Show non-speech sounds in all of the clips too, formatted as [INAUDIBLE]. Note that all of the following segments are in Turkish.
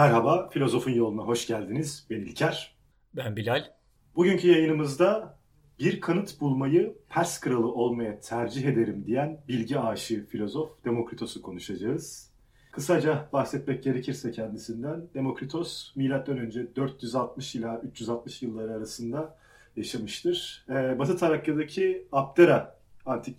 Merhaba, Filozofun Yoluna hoş geldiniz. Ben İlker. Ben Bilal. Bugünkü yayınımızda bir kanıt bulmayı Pers kralı olmaya tercih ederim diyen bilgi aşığı filozof Demokritos'u konuşacağız. Kısaca bahsetmek gerekirse kendisinden Demokritos M.Ö. 460 ila 360 yılları arasında yaşamıştır. Ee, Batı Trakya'daki Abdera antik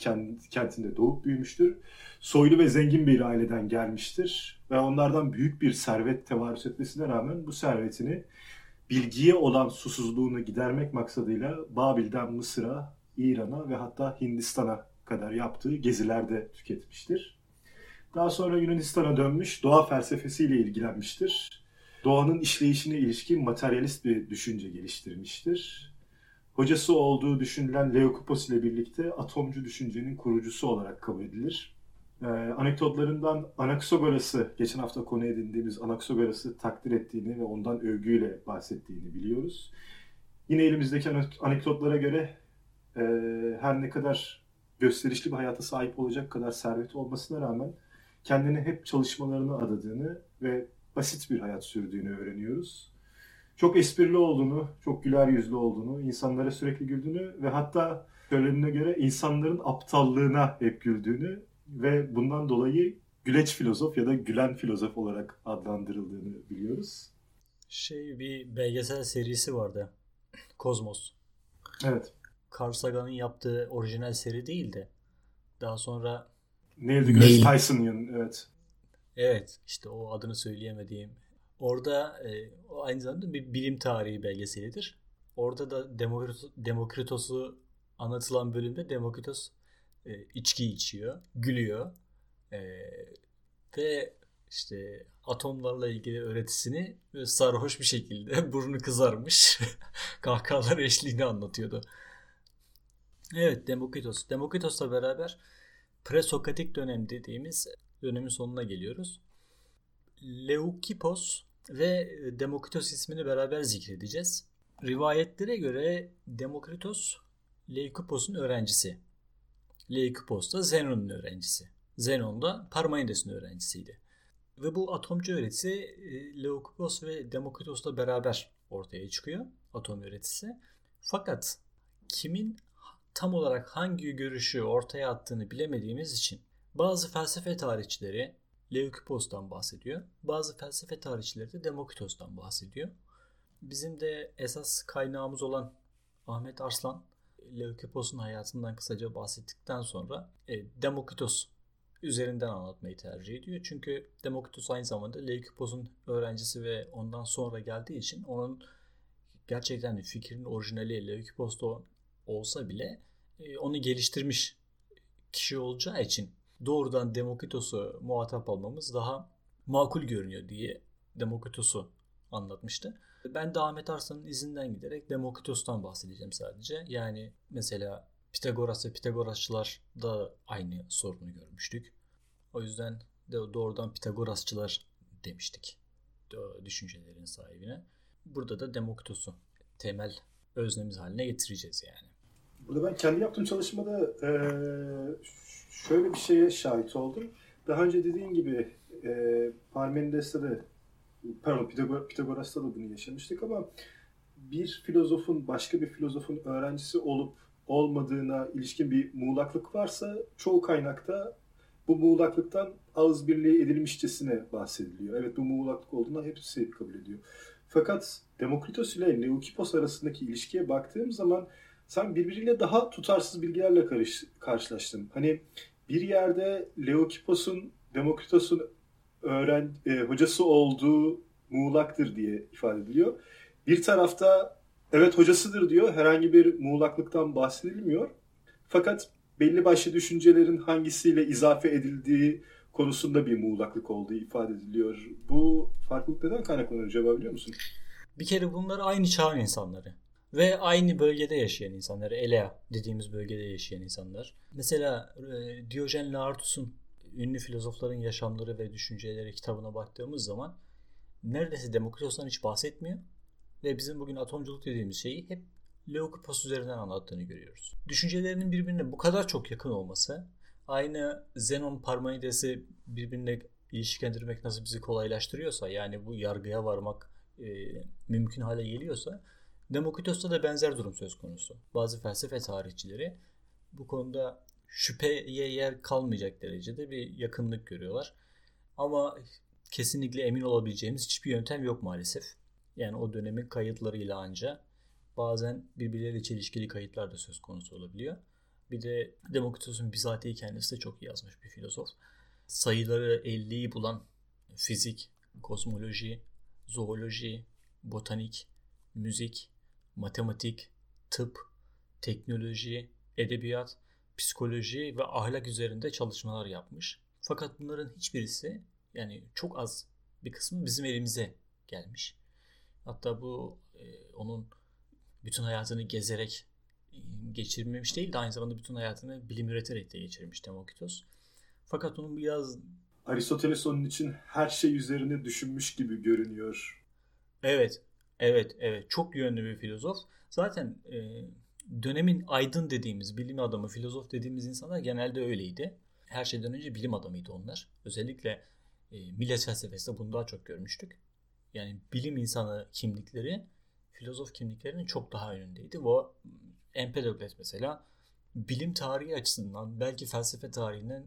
kentinde doğup büyümüştür. Soylu ve zengin bir aileden gelmiştir ve onlardan büyük bir servet tevarüs etmesine rağmen bu servetini bilgiye olan susuzluğunu gidermek maksadıyla Babil'den Mısır'a, İran'a ve hatta Hindistan'a kadar yaptığı gezilerde tüketmiştir. Daha sonra Yunanistan'a dönmüş, doğa felsefesiyle ilgilenmiştir. Doğanın işleyişine ilişkin materyalist bir düşünce geliştirmiştir hocası olduğu düşünülen Leokipos ile birlikte atomcu düşüncenin kurucusu olarak kabul edilir. Ee, anekdotlarından Anaxagoras'ı, geçen hafta konu edindiğimiz Anaxagoras'ı takdir ettiğini ve ondan övgüyle bahsettiğini biliyoruz. Yine elimizdeki anekdotlara göre e, her ne kadar gösterişli bir hayata sahip olacak kadar serveti olmasına rağmen kendini hep çalışmalarına adadığını ve basit bir hayat sürdüğünü öğreniyoruz çok esprili olduğunu, çok güler yüzlü olduğunu, insanlara sürekli güldüğünü ve hatta söylenene göre insanların aptallığına hep güldüğünü ve bundan dolayı güleç filozof ya da gülen filozof olarak adlandırıldığını biliyoruz. Şey bir belgesel serisi vardı. Kozmos. Evet. Carl Sagan'ın yaptığı orijinal seri değil de daha sonra Neil deGrasse Tyson'ın evet. Evet işte o adını söyleyemediğim Orada e, aynı zamanda bir bilim tarihi belgeselidir. Orada da Demokritos, Demokritos'u anlatılan bölümde Demokritos e, içki içiyor, gülüyor e, ve işte atomlarla ilgili öğretisini sarhoş bir şekilde [LAUGHS] burnu kızarmış [LAUGHS] kahkahalar eşliğinde anlatıyordu. Evet Demokritos. Demokritos'la beraber presokratik dönem dediğimiz dönemin sonuna geliyoruz. Leukipos ve Demokritos ismini beraber zikredeceğiz. Rivayetlere göre Demokritos Leukipos'un öğrencisi. Leukipos da Zenon'un öğrencisi. Zenon da Parmenides'in öğrencisiydi. Ve bu atomcu öğretisi e, Leukipos ve Demokritos'la beraber ortaya çıkıyor. Atom öğretisi. Fakat kimin tam olarak hangi görüşü ortaya attığını bilemediğimiz için bazı felsefe tarihçileri Leukipos'tan bahsediyor. Bazı felsefe tarihçileri de Demokritos'tan bahsediyor. Bizim de esas kaynağımız olan Ahmet Arslan Leukipos'un hayatından kısaca bahsettikten sonra e, Demokritos üzerinden anlatmayı tercih ediyor. Çünkü Demokritos aynı zamanda Leukipos'un öğrencisi ve ondan sonra geldiği için onun gerçekten fikrin orijinali Leukipos'ta olsa bile e, onu geliştirmiş kişi olacağı için doğrudan Demokritos'u muhatap almamız daha makul görünüyor diye Demokritos'u anlatmıştı. Ben de Ahmet Arslan'ın izinden giderek Demokritos'tan bahsedeceğim sadece. Yani mesela Pitagoras ve Pitagorasçılar da aynı sorunu görmüştük. O yüzden de doğrudan Pitagorasçılar demiştik düşüncelerin sahibine. Burada da Demokritos'u temel öznemiz haline getireceğiz yani. Burada ben kendi yaptığım çalışmada e, şöyle bir şeye şahit oldum. Daha önce dediğin gibi e, Parmenides'te de pardon Pitagor, Pitagoras'ta da bunu yaşamıştık ama bir filozofun başka bir filozofun öğrencisi olup olmadığına ilişkin bir muğlaklık varsa çoğu kaynakta bu muğlaklıktan ağız birliği edilmişçesine bahsediliyor. Evet bu muğlaklık olduğuna hepsi kabul ediyor. Fakat Demokritos ile Leukipos arasındaki ilişkiye baktığım zaman sen birbiriyle daha tutarsız bilgilerle karış, karşılaştın. Hani bir yerde Leokipos'un Demokritos'un öğren e, hocası olduğu muğlaktır diye ifade ediliyor. Bir tarafta evet hocasıdır diyor. Herhangi bir muğlaklıktan bahsedilmiyor. Fakat belli başlı düşüncelerin hangisiyle izafe edildiği konusunda bir muğlaklık olduğu ifade ediliyor. Bu farklılık neden kaynaklanıyor acaba biliyor musun? Bir kere bunlar aynı çağın insanları. Ve aynı bölgede yaşayan insanlar, Elea dediğimiz bölgede yaşayan insanlar. Mesela e, Diyojen Laertus'un ünlü filozofların yaşamları ve düşünceleri kitabına baktığımız zaman neredeyse Demokritos'tan hiç bahsetmiyor. Ve bizim bugün atomculuk dediğimiz şeyi hep Leokipos üzerinden anlattığını görüyoruz. Düşüncelerinin birbirine bu kadar çok yakın olması, aynı Zenon Parmenides'i birbirine ilişkilendirmek nasıl bizi kolaylaştırıyorsa yani bu yargıya varmak e, mümkün hale geliyorsa Demokritos'ta da benzer durum söz konusu. Bazı felsefe tarihçileri bu konuda şüpheye yer kalmayacak derecede bir yakınlık görüyorlar. Ama kesinlikle emin olabileceğimiz hiçbir yöntem yok maalesef. Yani o dönemin kayıtlarıyla anca bazen birbirleriyle çelişkili kayıtlar da söz konusu olabiliyor. Bir de Demokritos'un bizatihi kendisi de çok iyi yazmış bir filozof. Sayıları 50'yi bulan fizik, kozmoloji, zooloji, botanik, müzik, matematik, tıp, teknoloji, edebiyat, psikoloji ve ahlak üzerinde çalışmalar yapmış. Fakat bunların hiçbirisi yani çok az bir kısmı bizim elimize gelmiş. Hatta bu e, onun bütün hayatını gezerek e, geçirmemiş değil de aynı zamanda bütün hayatını bilim üreterek de geçirmiş Demokritos. Fakat onun biraz... Aristoteles onun için her şey üzerine düşünmüş gibi görünüyor. Evet, evet, evet. Çok yönlü bir filozof. Zaten e, dönemin aydın dediğimiz, bilim adamı, filozof dediğimiz insanlar genelde öyleydi. Her şeyden önce bilim adamıydı onlar. Özellikle e, millet felsefesinde bunu daha çok görmüştük. Yani bilim insanı kimlikleri filozof kimliklerinin çok daha önündeydi. Bu Empedokles mesela bilim tarihi açısından belki felsefe tarihinden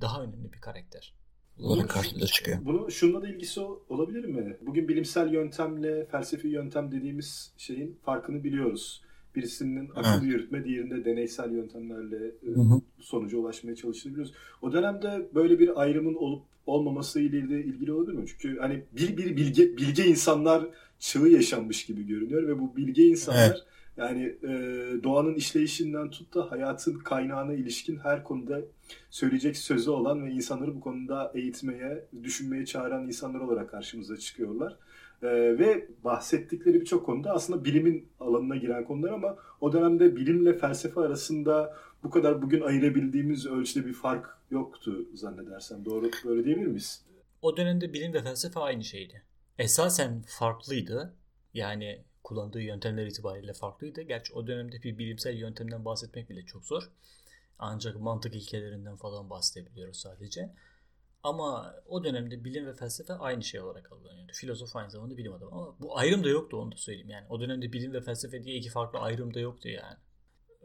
daha önemli bir karakter. Bunun karşısında çıkıyor. Bunu şununla da ilgisi olabilir mi? Bugün bilimsel yöntemle felsefi yöntem dediğimiz şeyin farkını biliyoruz. Birisinin akıl evet. yürütme, diğerinde deneysel yöntemlerle hı hı. sonuca ulaşmaya çalışabiliyoruz. O dönemde böyle bir ayrımın olup olmaması ile ilgili olabilir mi? Çünkü hani bir bir bilge bilge insanlar çağı yaşanmış gibi görünüyor ve bu bilge insanlar evet. Yani e, doğanın işleyişinden tut da hayatın kaynağına ilişkin her konuda söyleyecek sözü olan ve insanları bu konuda eğitmeye, düşünmeye çağıran insanlar olarak karşımıza çıkıyorlar. Ee, ve bahsettikleri birçok konuda aslında bilimin alanına giren konular ama o dönemde bilimle felsefe arasında bu kadar bugün ayırabildiğimiz ölçüde bir fark yoktu zannedersem. Doğru böyle diyebilir miyiz? O dönemde bilim ve felsefe aynı şeydi. Esasen farklıydı. Yani kullandığı yöntemler itibariyle farklıydı. Gerçi o dönemde bir bilimsel yöntemden bahsetmek bile çok zor. Ancak mantık ilkelerinden falan bahsedebiliyoruz sadece. Ama o dönemde bilim ve felsefe aynı şey olarak algılanıyordu. Filozof aynı zamanda bilim adamı. Ama bu ayrım da yoktu onu da söyleyeyim. Yani o dönemde bilim ve felsefe diye iki farklı ayrım da yoktu yani.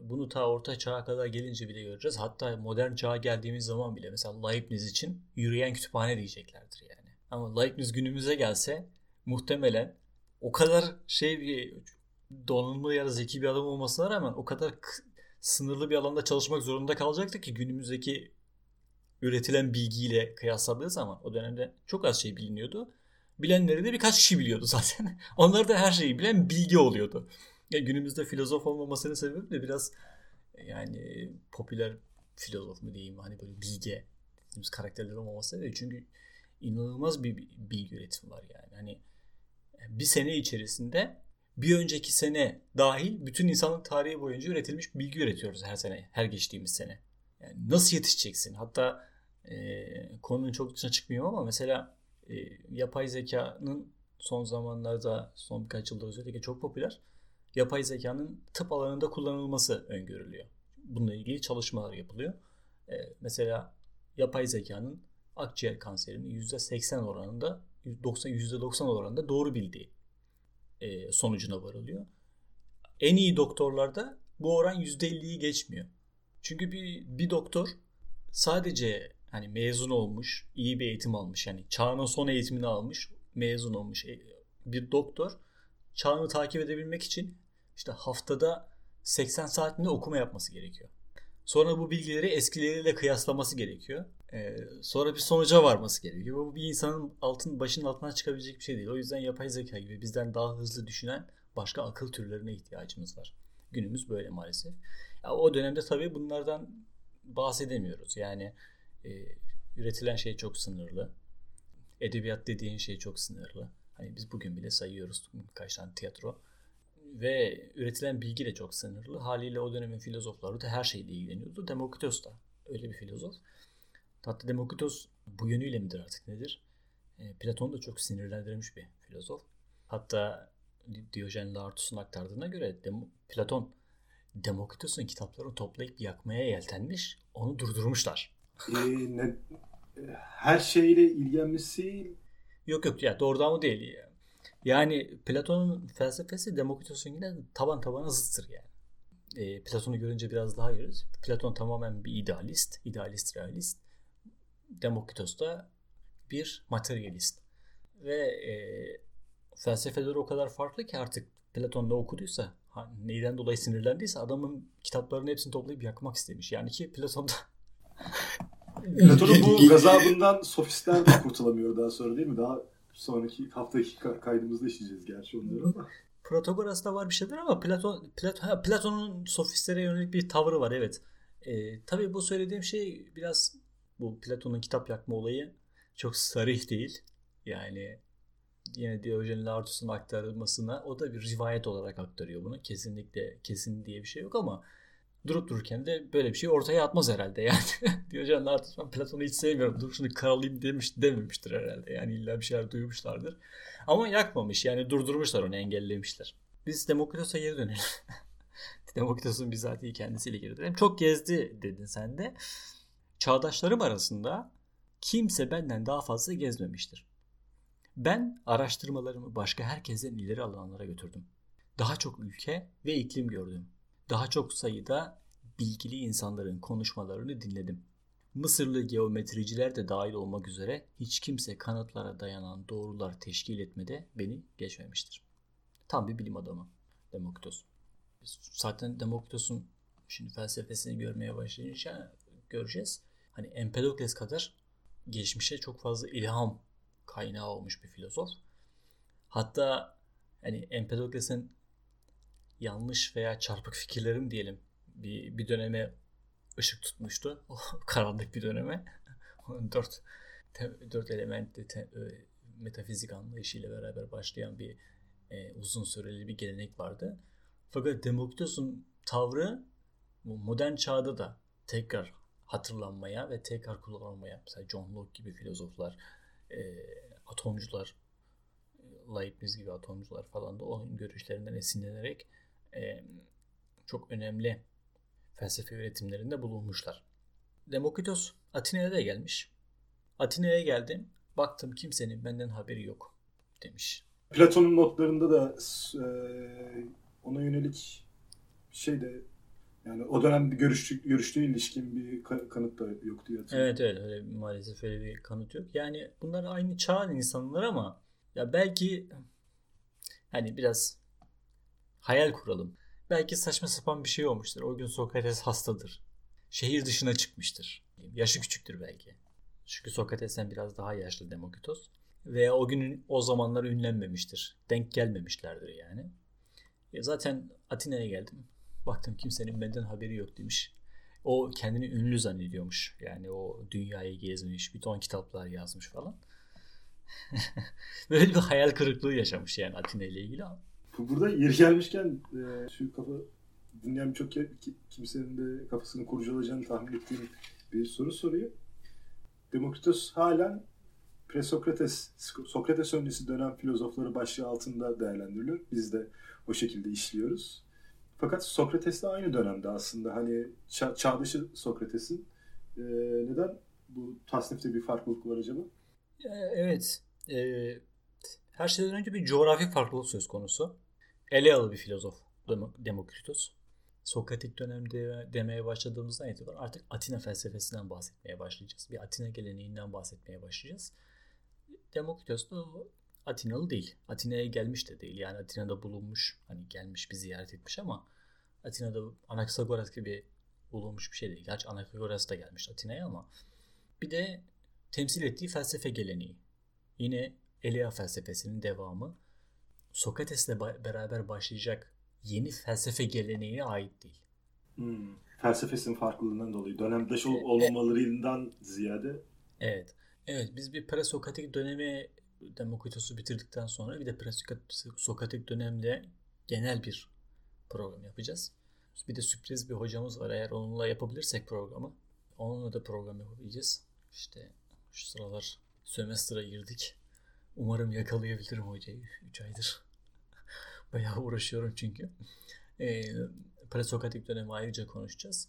Bunu ta orta çağa kadar gelince bile göreceğiz. Hatta modern çağa geldiğimiz zaman bile mesela Leibniz için yürüyen kütüphane diyeceklerdir yani. Ama Leibniz günümüze gelse muhtemelen o kadar şey bir donanımlı ya da zeki bir adam olmasına rağmen o kadar sınırlı bir alanda çalışmak zorunda kalacaktı ki günümüzdeki üretilen bilgiyle kıyasladığı zaman o dönemde çok az şey biliniyordu. Bilenleri de birkaç kişi biliyordu [LAUGHS] zaten. Onlar da her şeyi bilen bilgi oluyordu. Yani günümüzde filozof olmamasının sebebi de biraz yani popüler filozof mu diyeyim hani böyle bilge dediğimiz karakterler olmaması değil. Çünkü inanılmaz bir bilgi üretimi var yani. Hani bir sene içerisinde bir önceki sene dahil bütün insanlık tarihi boyunca üretilmiş bilgi üretiyoruz her sene, her geçtiğimiz sene. Yani nasıl yetişeceksin? Hatta e, konunun çok dışına çıkmıyorum ama mesela e, yapay zekanın son zamanlarda, son birkaç yılda özellikle çok popüler. Yapay zekanın tıp alanında kullanılması öngörülüyor. Bununla ilgili çalışmalar yapılıyor. E, mesela yapay zekanın akciğer kanserinin %80 oranında %90 oranında doğru bildiği e, sonucuna varılıyor. En iyi doktorlarda bu oran %50'yi geçmiyor. Çünkü bir, bir doktor sadece hani mezun olmuş, iyi bir eğitim almış yani çağının son eğitimini almış, mezun olmuş e, bir doktor çağını takip edebilmek için işte haftada 80 saatinde okuma yapması gerekiyor. Sonra bu bilgileri eskileriyle kıyaslaması gerekiyor. Ee, sonra bir sonuca varması gerekiyor. Bu bir insanın altın başının altından çıkabilecek bir şey değil. O yüzden yapay zeka gibi bizden daha hızlı düşünen başka akıl türlerine ihtiyacımız var. Günümüz böyle maalesef. Ya, o dönemde tabii bunlardan bahsedemiyoruz. Yani e, üretilen şey çok sınırlı. Edebiyat dediğin şey çok sınırlı. Hani biz bugün bile sayıyoruz kaç tane tiyatro ve üretilen bilgi de çok sınırlı. Haliyle o dönemin filozofları da her şeyle ilgileniyordu. Demokritos da öyle bir filozof. Hatta Demokritos bu yönüyle midir artık nedir? E, Platon da çok sinirlendirmiş bir filozof. Hatta Diyojen Laertus'un aktardığına göre Dem Platon Demokritos'un kitaplarını toplayıp yakmaya yeltenmiş. Onu durdurmuşlar. Ee, ne, her şeyle ilgilenmesi Yok yok ya doğrudan mı değil ya. Yani Platon'un felsefesi Demokritos'un yine taban tabana zıttır yani. E, Platon'u görünce biraz daha görürüz. Platon tamamen bir idealist, idealist realist. Demokritos da bir materyalist. Ve e, felsefeleri o kadar farklı ki artık Platon ne okuduysa, neyden dolayı sinirlendiyse adamın kitaplarının hepsini toplayıp yakmak istemiş. Yani ki Platon'da [LAUGHS] Platon'un bu gazabından sofistler de kurtulamıyor daha sonra değil mi? Daha sonraki haftaki kaydımızda işleyeceğiz gerçi onları ama. Protagoras'ta var bir şeyler ama Platon, Platon Platon'un sofistlere yönelik bir tavrı var evet. E, tabii bu söylediğim şey biraz bu Platon'un kitap yakma olayı çok sarih değil. Yani yine Diyojen Laertius'un aktarılmasına o da bir rivayet olarak aktarıyor bunu. Kesinlikle kesin diye bir şey yok ama durup dururken de böyle bir şey ortaya atmaz herhalde yani. [LAUGHS] Diyojen Laertius ben Platon'u hiç sevmiyorum. Dur şunu karalayayım demiş, dememiştir herhalde. Yani illa bir şeyler duymuşlardır. Ama yakmamış yani durdurmuşlar onu engellemişler. Biz Demokritos'a geri dönelim. [LAUGHS] Demokritos'un bizatihi kendisiyle geri dönelim. Çok gezdi dedin sen de. Çağdaşlarım arasında kimse benden daha fazla gezmemiştir. Ben araştırmalarımı başka herkesten ileri alanlara götürdüm. Daha çok ülke ve iklim gördüm. Daha çok sayıda bilgili insanların konuşmalarını dinledim. Mısırlı geometriciler de dahil olmak üzere hiç kimse kanıtlara dayanan doğrular teşkil etmede beni geçmemiştir. Tam bir bilim adamı Demokritos. Zaten Demokritos'un şimdi felsefesini görmeye başlayınca göreceğiz. Hani Empedokles kadar geçmişe çok fazla ilham kaynağı olmuş bir filozof. Hatta hani Empedokles'in yanlış veya çarpık fikirlerim diyelim bir, bir döneme ışık tutmuştu. [LAUGHS] karanlık bir döneme. [LAUGHS] dört, te, dört elementli te, e, metafizik anlayışıyla beraber başlayan bir e, uzun süreli bir gelenek vardı. Fakat Demokritos'un tavrı modern çağda da tekrar hatırlanmaya ve tekrar kullanılmaya mesela John Locke gibi filozoflar, e, atomcular, Leibniz gibi atomcular falan da onun görüşlerinden esinlenerek e, çok önemli felsefe üretimlerinde bulunmuşlar. Demokritos Atina'ya da gelmiş. Atina'ya geldim. Baktım kimsenin benden haberi yok demiş. Platon'un notlarında da e, ona yönelik şey de yani o dönem bir görüştü, görüştüğü ilişkin bir kanıt da yok diye Evet evet öyle maalesef öyle bir kanıt yok. Yani bunlar aynı çağın insanlar ama ya belki hani biraz hayal kuralım. Belki saçma sapan bir şey olmuştur. O gün Sokrates hastadır. Şehir dışına çıkmıştır. Yaşı küçüktür belki. Çünkü Sokrates'ten biraz daha yaşlı Demokritos. Veya o günün o zamanlar ünlenmemiştir. Denk gelmemişlerdir yani. E zaten Atina'ya geldim. Baktım kimsenin benden haberi yok demiş. O kendini ünlü zannediyormuş. Yani o dünyayı gezmiş, bir ton kitaplar yazmış falan. [LAUGHS] Böyle bir hayal kırıklığı yaşamış yani Atina ile ilgili. Burada yeri gelmişken e, şu kafa dinleyen birçok kimsenin de kafasını kurcalayacağını tahmin ettiğim bir soru soruyor. Demokritos halen Presokrates, Sokrates öncesi dönem filozofları başlığı altında değerlendiriliyor. Biz de o şekilde işliyoruz. Fakat Sokrates'le aynı dönemde aslında hani ça- çağdaşı Sokrates'in e, neden bu tasnifte bir farklılık var acaba? E, evet. E, her şeyden önce bir coğrafi farklılık söz konusu. Elealı bir filozof Demokritos. Sokratik dönemde demeye başladığımızdan itibaren artık Atina felsefesinden bahsetmeye başlayacağız. Bir Atina geleneğinden bahsetmeye başlayacağız. Demokritos da Atinalı değil. Atina'ya gelmiş de değil. Yani Atina'da bulunmuş. Hani gelmiş bir ziyaret etmiş ama Atina'da Anaxagoras gibi bulunmuş bir şey değil. Gerçi Anaxagoras da gelmiş Atina'ya ama bir de temsil ettiği felsefe geleneği. Yine Elea felsefesinin devamı. Sokrates'le beraber başlayacak yeni felsefe geleneğine ait değil. Hmm. Felsefesinin farklılığından dolayı dönemdaş olup olmamalarından ziyade. Evet. Evet biz bir presokratik dönemi Demokritos'u bitirdikten sonra bir de presokratik dönemde genel bir program yapacağız. Bir de sürpriz bir hocamız var. Eğer onunla yapabilirsek programı onunla da program yapabileceğiz. İşte şu sıralar sömestra girdik. Umarım yakalayabilirim hocayı. 3 aydır. [LAUGHS] Bayağı uğraşıyorum çünkü. E, presokratik dönemi ayrıca konuşacağız.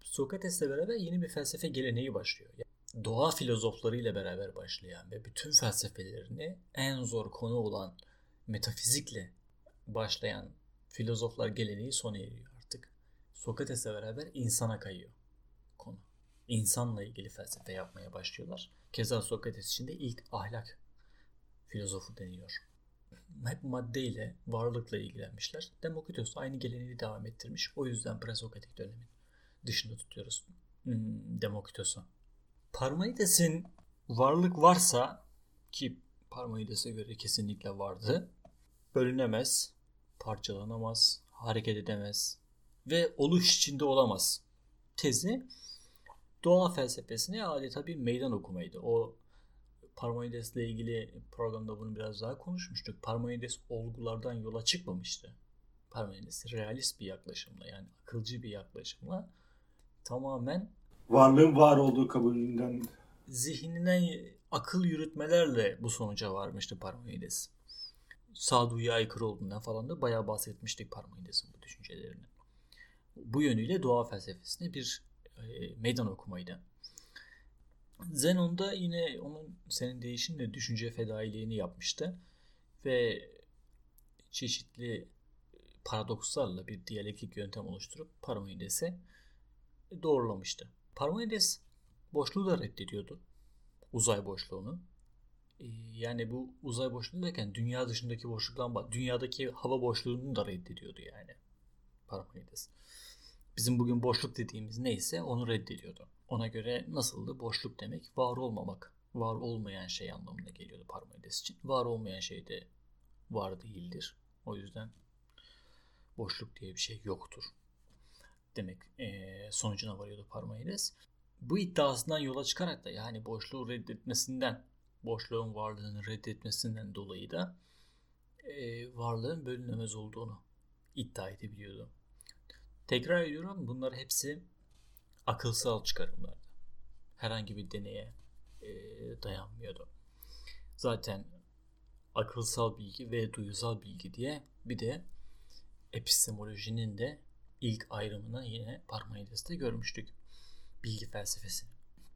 Sokrates'le beraber yeni bir felsefe geleneği başlıyor. Doğa filozoflarıyla beraber başlayan ve bütün felsefelerini en zor konu olan metafizikle başlayan filozoflar geleneği sona eriyor artık. Sokrates'le beraber insana kayıyor konu. İnsanla ilgili felsefe yapmaya başlıyorlar. Keza Sokrates için de ilk ahlak filozofu deniyor. Hep maddeyle, varlıkla ilgilenmişler. Demokritos aynı geleneği devam ettirmiş. O yüzden presokratik dönemin dışında tutuyoruz hmm, Demokritos'u. Parmenides'in varlık varsa ki Parmenides'e göre kesinlikle vardı. Bölünemez, parçalanamaz, hareket edemez ve oluş içinde olamaz. Tezi doğa felsefesine adeta bir meydan okumaydı. O Parmenides ile ilgili programda bunu biraz daha konuşmuştuk. Parmenides olgulardan yola çıkmamıştı. Parmenides realist bir yaklaşımla yani akılcı bir yaklaşımla tamamen varlığın var olduğu kabulünden zihnine akıl yürütmelerle bu sonuca varmıştı Parmenides. Sağduyuya aykırı olduğundan falan da bayağı bahsetmiştik Parmenides'in bu düşüncelerini. Bu yönüyle doğa felsefesine bir e, meydan okumaydı. Zenon da yine onun senin değişimle düşünce fedailiğini yapmıştı ve çeşitli paradokslarla bir diyalektik yöntem oluşturup Parmenides'i doğrulamıştı. Parmenides boşluğu da reddediyordu. Uzay boşluğunu. Ee, yani bu uzay boşluğu derken dünya dışındaki boşluktan dünyadaki hava boşluğunu da reddediyordu yani. Parmenides. Bizim bugün boşluk dediğimiz neyse onu reddediyordu. Ona göre nasıldı? Boşluk demek var olmamak. Var olmayan şey anlamına geliyordu Parmenides için. Var olmayan şey de var değildir. O yüzden boşluk diye bir şey yoktur demek e, sonucuna varıyordu Parmenides. Bu iddiasından yola çıkarak da yani boşluğu reddetmesinden, boşluğun varlığını reddetmesinden dolayı da e, varlığın bölünemez olduğunu iddia edebiliyordu. Tekrar ediyorum bunlar hepsi akılsal çıkarımlardı. Herhangi bir deneye e, dayanmıyordu. Zaten akılsal bilgi ve duyusal bilgi diye bir de epistemolojinin de ilk ayrımını yine Parmenides'te görmüştük. Bilgi felsefesini.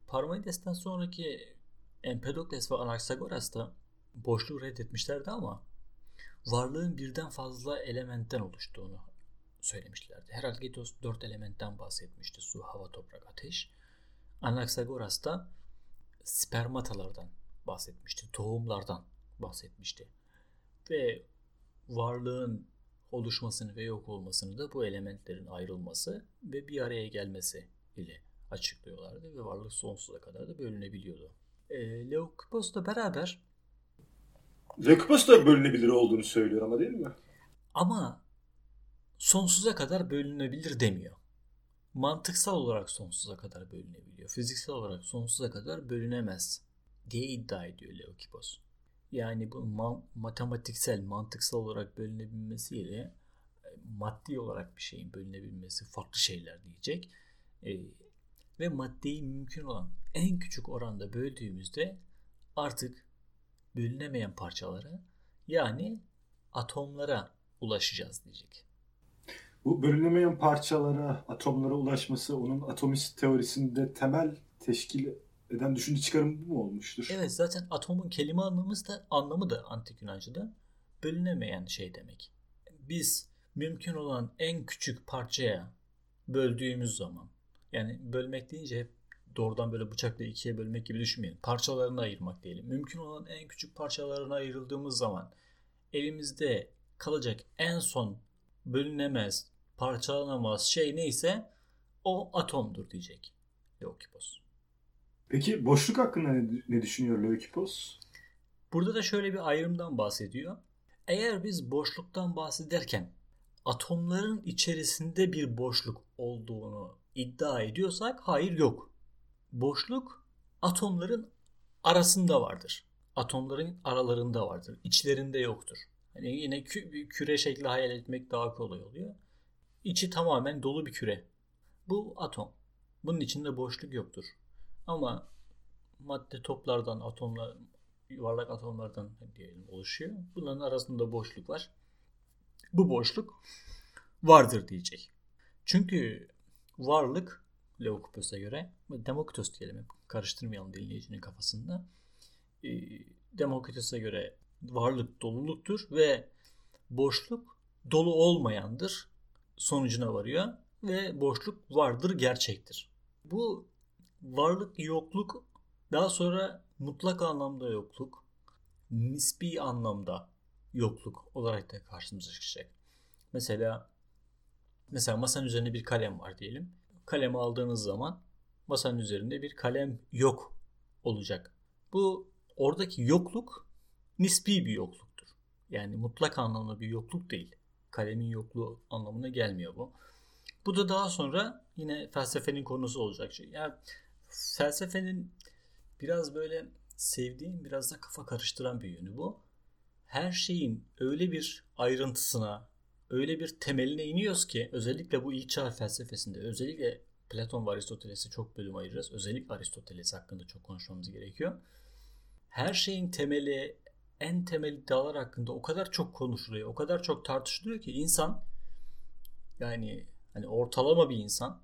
Parmenides'ten sonraki Empedokles ve Anaxagoras da boşluğu reddetmişlerdi ama varlığın birden fazla elementten oluştuğunu söylemişlerdi. Heraklitos dört elementten bahsetmişti. Su, hava, toprak, ateş. Anaxagoras da spermatalardan bahsetmişti. Tohumlardan bahsetmişti. Ve varlığın oluşmasını ve yok olmasını da bu elementlerin ayrılması ve bir araya gelmesi ile açıklıyorlardı ve varlık sonsuza kadar da bölünebiliyordu. E, Leokipos'la beraber Leokipos da bölünebilir olduğunu söylüyor ama değil mi? Ama sonsuza kadar bölünebilir demiyor. Mantıksal olarak sonsuza kadar bölünebiliyor. Fiziksel olarak sonsuza kadar bölünemez diye iddia ediyor Leokipos. Yani bu ma- matematiksel, mantıksal olarak bölünebilmesiyle e, maddi olarak bir şeyin bölünebilmesi farklı şeyler diyecek. E, ve maddeyi mümkün olan en küçük oranda böldüğümüzde artık bölünemeyen parçalara yani atomlara ulaşacağız diyecek. Bu bölünemeyen parçalara, atomlara ulaşması onun atomist teorisinde temel teşkil eden düşünce çıkarımı bu mu olmuştur? Evet zaten atomun kelime anlamı da anlamı da antik Yunanca'da bölünemeyen şey demek. Biz mümkün olan en küçük parçaya böldüğümüz zaman yani bölmek deyince hep doğrudan böyle bıçakla ikiye bölmek gibi düşünmeyin. Parçalarını ayırmak diyelim. Mümkün olan en küçük parçalarına ayrıldığımız zaman elimizde kalacak en son bölünemez, parçalanamaz şey neyse o atomdur diyecek Leokipos. Peki boşluk hakkında ne, ne düşünüyor Leukipos? Burada da şöyle bir ayrımdan bahsediyor. Eğer biz boşluktan bahsederken atomların içerisinde bir boşluk olduğunu iddia ediyorsak hayır yok. Boşluk atomların arasında vardır. Atomların aralarında vardır. İçlerinde yoktur. Hani yine kü- küre şekli hayal etmek daha kolay oluyor. İçi tamamen dolu bir küre. Bu atom. Bunun içinde boşluk yoktur. Ama madde toplardan, atomlar, yuvarlak atomlardan diyelim oluşuyor. Bunların arasında boşluk var. Bu boşluk vardır diyecek. Çünkü varlık Leukopus'a göre. Demokritos diyelim. Karıştırmayalım dinleyicinin kafasında. E, Demokritos'a göre varlık doluluktur ve boşluk dolu olmayandır sonucuna varıyor ve boşluk vardır gerçektir. Bu varlık yokluk daha sonra mutlak anlamda yokluk nispi anlamda yokluk olarak da karşımıza çıkacak. Mesela mesela masanın üzerinde bir kalem var diyelim. Kalemi aldığınız zaman masanın üzerinde bir kalem yok olacak. Bu oradaki yokluk nispi bir yokluktur. Yani mutlak anlamda bir yokluk değil. Kalemin yokluğu anlamına gelmiyor bu. Bu da daha sonra yine felsefenin konusu olacak şey. Yani felsefenin biraz böyle sevdiğim, biraz da kafa karıştıran bir yönü bu. Her şeyin öyle bir ayrıntısına, öyle bir temeline iniyoruz ki özellikle bu ilk çağ felsefesinde, özellikle Platon ve Aristoteles'e çok bölüm ayıracağız. Özellikle Aristoteles hakkında çok konuşmamız gerekiyor. Her şeyin temeli, en temel iddialar hakkında o kadar çok konuşuluyor, o kadar çok tartışılıyor ki insan yani hani ortalama bir insan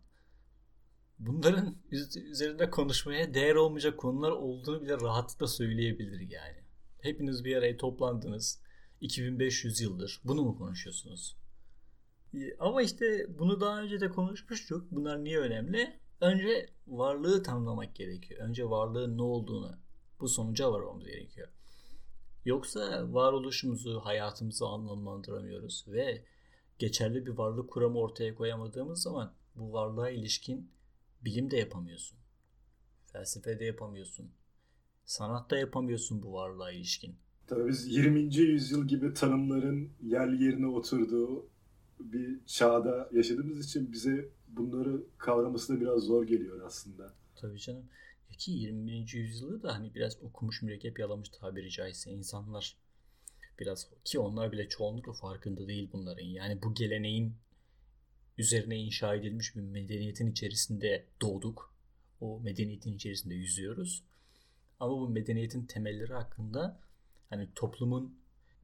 bunların üzerinde konuşmaya değer olmayacak konular olduğunu bile rahatlıkla söyleyebilir yani. Hepiniz bir araya toplandınız. 2500 yıldır bunu mu konuşuyorsunuz? Ee, ama işte bunu daha önce de konuşmuştuk. Bunlar niye önemli? Önce varlığı tanımlamak gerekiyor. Önce varlığın ne olduğunu bu sonuca varmamız gerekiyor. Yoksa varoluşumuzu, hayatımızı anlamlandıramıyoruz ve geçerli bir varlık kuramı ortaya koyamadığımız zaman bu varlığa ilişkin bilim de yapamıyorsun. Felsefe de yapamıyorsun. Sanat da yapamıyorsun bu varlığa ilişkin. Tabii biz 20. yüzyıl gibi tanımların yerli yerine oturduğu bir çağda yaşadığımız için bize bunları kavraması da biraz zor geliyor aslında. Tabii canım. Ki 20. yüzyılda da hani biraz okumuş mürekkep yalamış tabiri caizse insanlar biraz ki onlar bile çoğunlukla farkında değil bunların. Yani bu geleneğin üzerine inşa edilmiş bir medeniyetin içerisinde doğduk. O medeniyetin içerisinde yüzüyoruz. Ama bu medeniyetin temelleri hakkında hani toplumun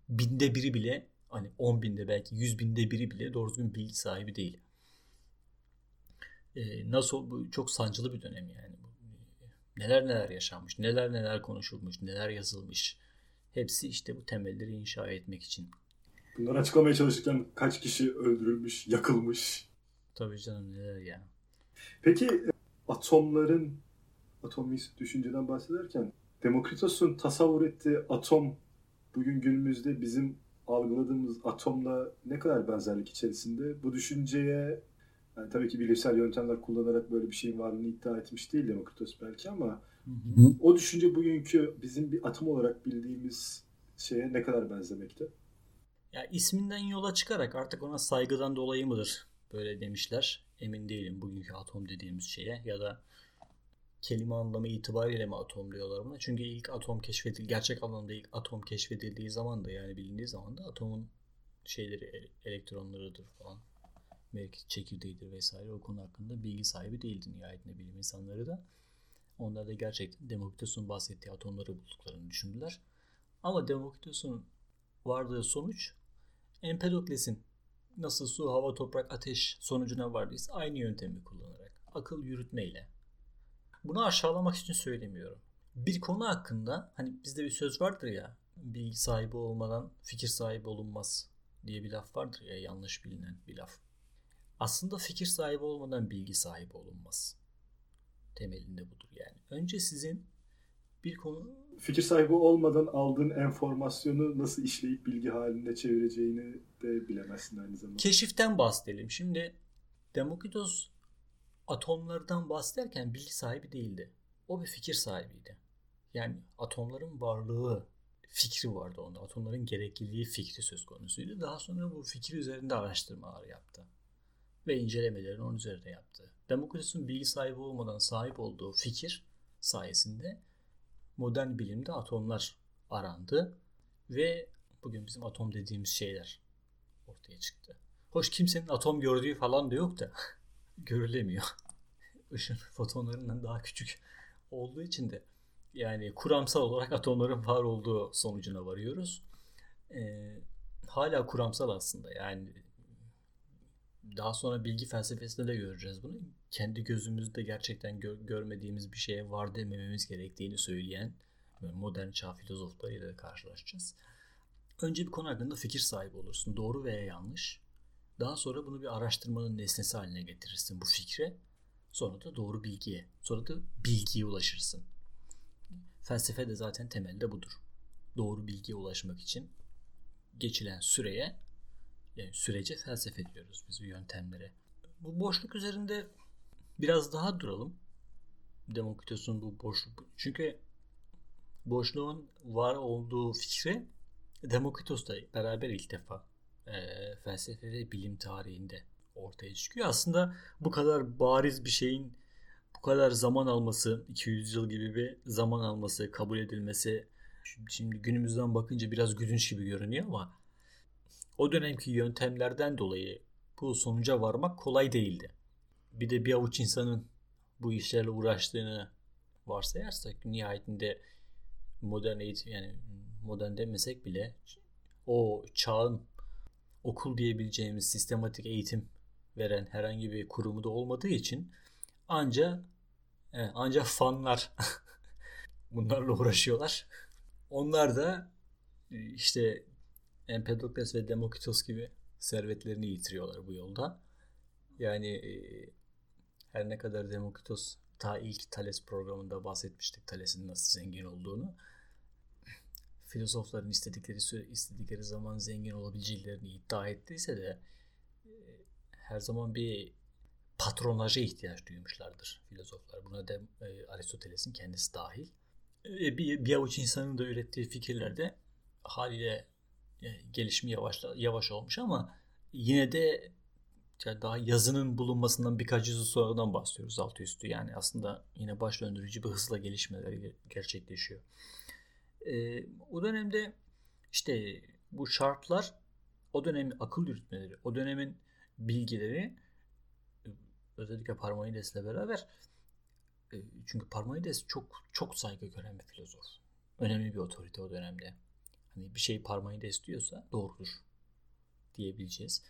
binde biri bile hani on binde belki yüz binde biri bile doğru düzgün bilgi sahibi değil. Ee, nasıl bu çok sancılı bir dönem yani. Neler neler yaşanmış, neler neler konuşulmuş, neler yazılmış. Hepsi işte bu temelleri inşa etmek için. Bunları açıklamaya çalışırken kaç kişi öldürülmüş, yakılmış. Tabii canım neler ya. Peki atomların atomist düşünceden bahsederken Demokritos'un tasavvur ettiği atom bugün günümüzde bizim algıladığımız atomla ne kadar benzerlik içerisinde? Bu düşünceye yani tabii ki bilimsel yöntemler kullanarak böyle bir şeyin varlığını iddia etmiş değil Demokritos belki ama hı hı. o düşünce bugünkü bizim bir atom olarak bildiğimiz şeye ne kadar benzemekte? Ya isminden yola çıkarak artık ona saygıdan dolayı mıdır böyle demişler. Emin değilim bugünkü atom dediğimiz şeye ya da kelime anlamı itibariyle mi atom diyorlar buna? Çünkü ilk atom keşfedildi, gerçek anlamda ilk atom keşfedildiği zaman da yani bilindiği zaman da atomun şeyleri elektronlarıdır falan. Belki çekirdeğidir vesaire o konu hakkında bilgi sahibi değildi nihayetinde bilim insanları da. Onlar da gerçekten Demokritos'un bahsettiği atomları bulduklarını düşündüler. Ama Demokritos'un vardığı sonuç Empedokles'in nasıl su, hava, toprak, ateş sonucuna vardıysa aynı yöntemi kullanarak, akıl yürütmeyle. Bunu aşağılamak için söylemiyorum. Bir konu hakkında hani bizde bir söz vardır ya, bilgi sahibi olmadan fikir sahibi olunmaz diye bir laf vardır ya yanlış bilinen bir laf. Aslında fikir sahibi olmadan bilgi sahibi olunmaz. Temelinde budur yani. Önce sizin bir konu... Fikir sahibi olmadan aldığın enformasyonu nasıl işleyip bilgi haline çevireceğini de bilemezsin aynı zamanda. Keşiften bahsedelim. Şimdi Demokritos atomlardan bahsederken bilgi sahibi değildi. O bir fikir sahibiydi. Yani atomların varlığı fikri vardı onda. Atomların gerekliliği fikri söz konusuydu. Daha sonra bu fikir üzerinde araştırmalar yaptı. Ve incelemelerini onun üzerinde yaptı. Demokritos'un bilgi sahibi olmadan sahip olduğu fikir sayesinde modern bilimde atomlar arandı ve bugün bizim atom dediğimiz şeyler ortaya çıktı. Hoş kimsenin atom gördüğü falan da yok da [LAUGHS] görülemiyor. [LAUGHS] Işın fotonlarından daha küçük olduğu için de yani kuramsal olarak atomların var olduğu sonucuna varıyoruz. Ee, hala kuramsal aslında yani daha sonra bilgi felsefesinde de göreceğiz bunu. Kendi gözümüzde gerçekten gö- görmediğimiz bir şeye var demememiz gerektiğini söyleyen modern çağ filozoflarıyla da karşılaşacağız. Önce bir konu hakkında fikir sahibi olursun. Doğru veya yanlış. Daha sonra bunu bir araştırmanın nesnesi haline getirirsin bu fikre. Sonra da doğru bilgiye. Sonra da bilgiye ulaşırsın. Felsefe de zaten temelde budur. Doğru bilgiye ulaşmak için geçilen süreye yani sürece felsefe diyoruz biz bu yöntemlere. Bu boşluk üzerinde biraz daha duralım. Demokritos'un bu boşluk. Çünkü boşluğun var olduğu fikri Demokritos'la beraber ilk defa e, felsefe ve bilim tarihinde ortaya çıkıyor. Aslında bu kadar bariz bir şeyin bu kadar zaman alması, 200 yıl gibi bir zaman alması, kabul edilmesi şimdi günümüzden bakınca biraz gülünç gibi görünüyor ama o dönemki yöntemlerden dolayı bu sonuca varmak kolay değildi. Bir de bir avuç insanın bu işlerle uğraştığını varsayarsak nihayetinde modern eğitim yani modern demesek bile o çağın okul diyebileceğimiz sistematik eğitim veren herhangi bir kurumu da olmadığı için anca evet, anca fanlar [LAUGHS] bunlarla uğraşıyorlar. Onlar da işte Empedokles ve Demokritos gibi servetlerini yitiriyorlar bu yolda. Yani e, her ne kadar Demokritos ta ilk Thales programında bahsetmiştik Thales'in nasıl zengin olduğunu. Filozofların istedikleri süre, istedikleri zaman zengin olabileceklerini iddia ettiyse de e, her zaman bir patronaja ihtiyaç duymuşlardır filozoflar. Buna da e, Aristoteles'in kendisi dahil. Bir, bir avuç insanın da ürettiği fikirlerde haliyle e, gelişimi yavaş yavaş olmuş ama yine de daha yazının bulunmasından birkaç yüzyıl sonradan bahsediyoruz altı üstü. Yani aslında yine baş döndürücü bir hızla gelişmeler gerçekleşiyor. Ee, o dönemde işte bu şartlar o dönemin akıl yürütmeleri, o dönemin bilgileri özellikle Parmenides'le beraber e, çünkü Parmenides çok çok saygı gören bir filozof. Önemli bir otorite o dönemde. Hani bir şey Parmenides diyorsa doğrudur diyebileceğiz.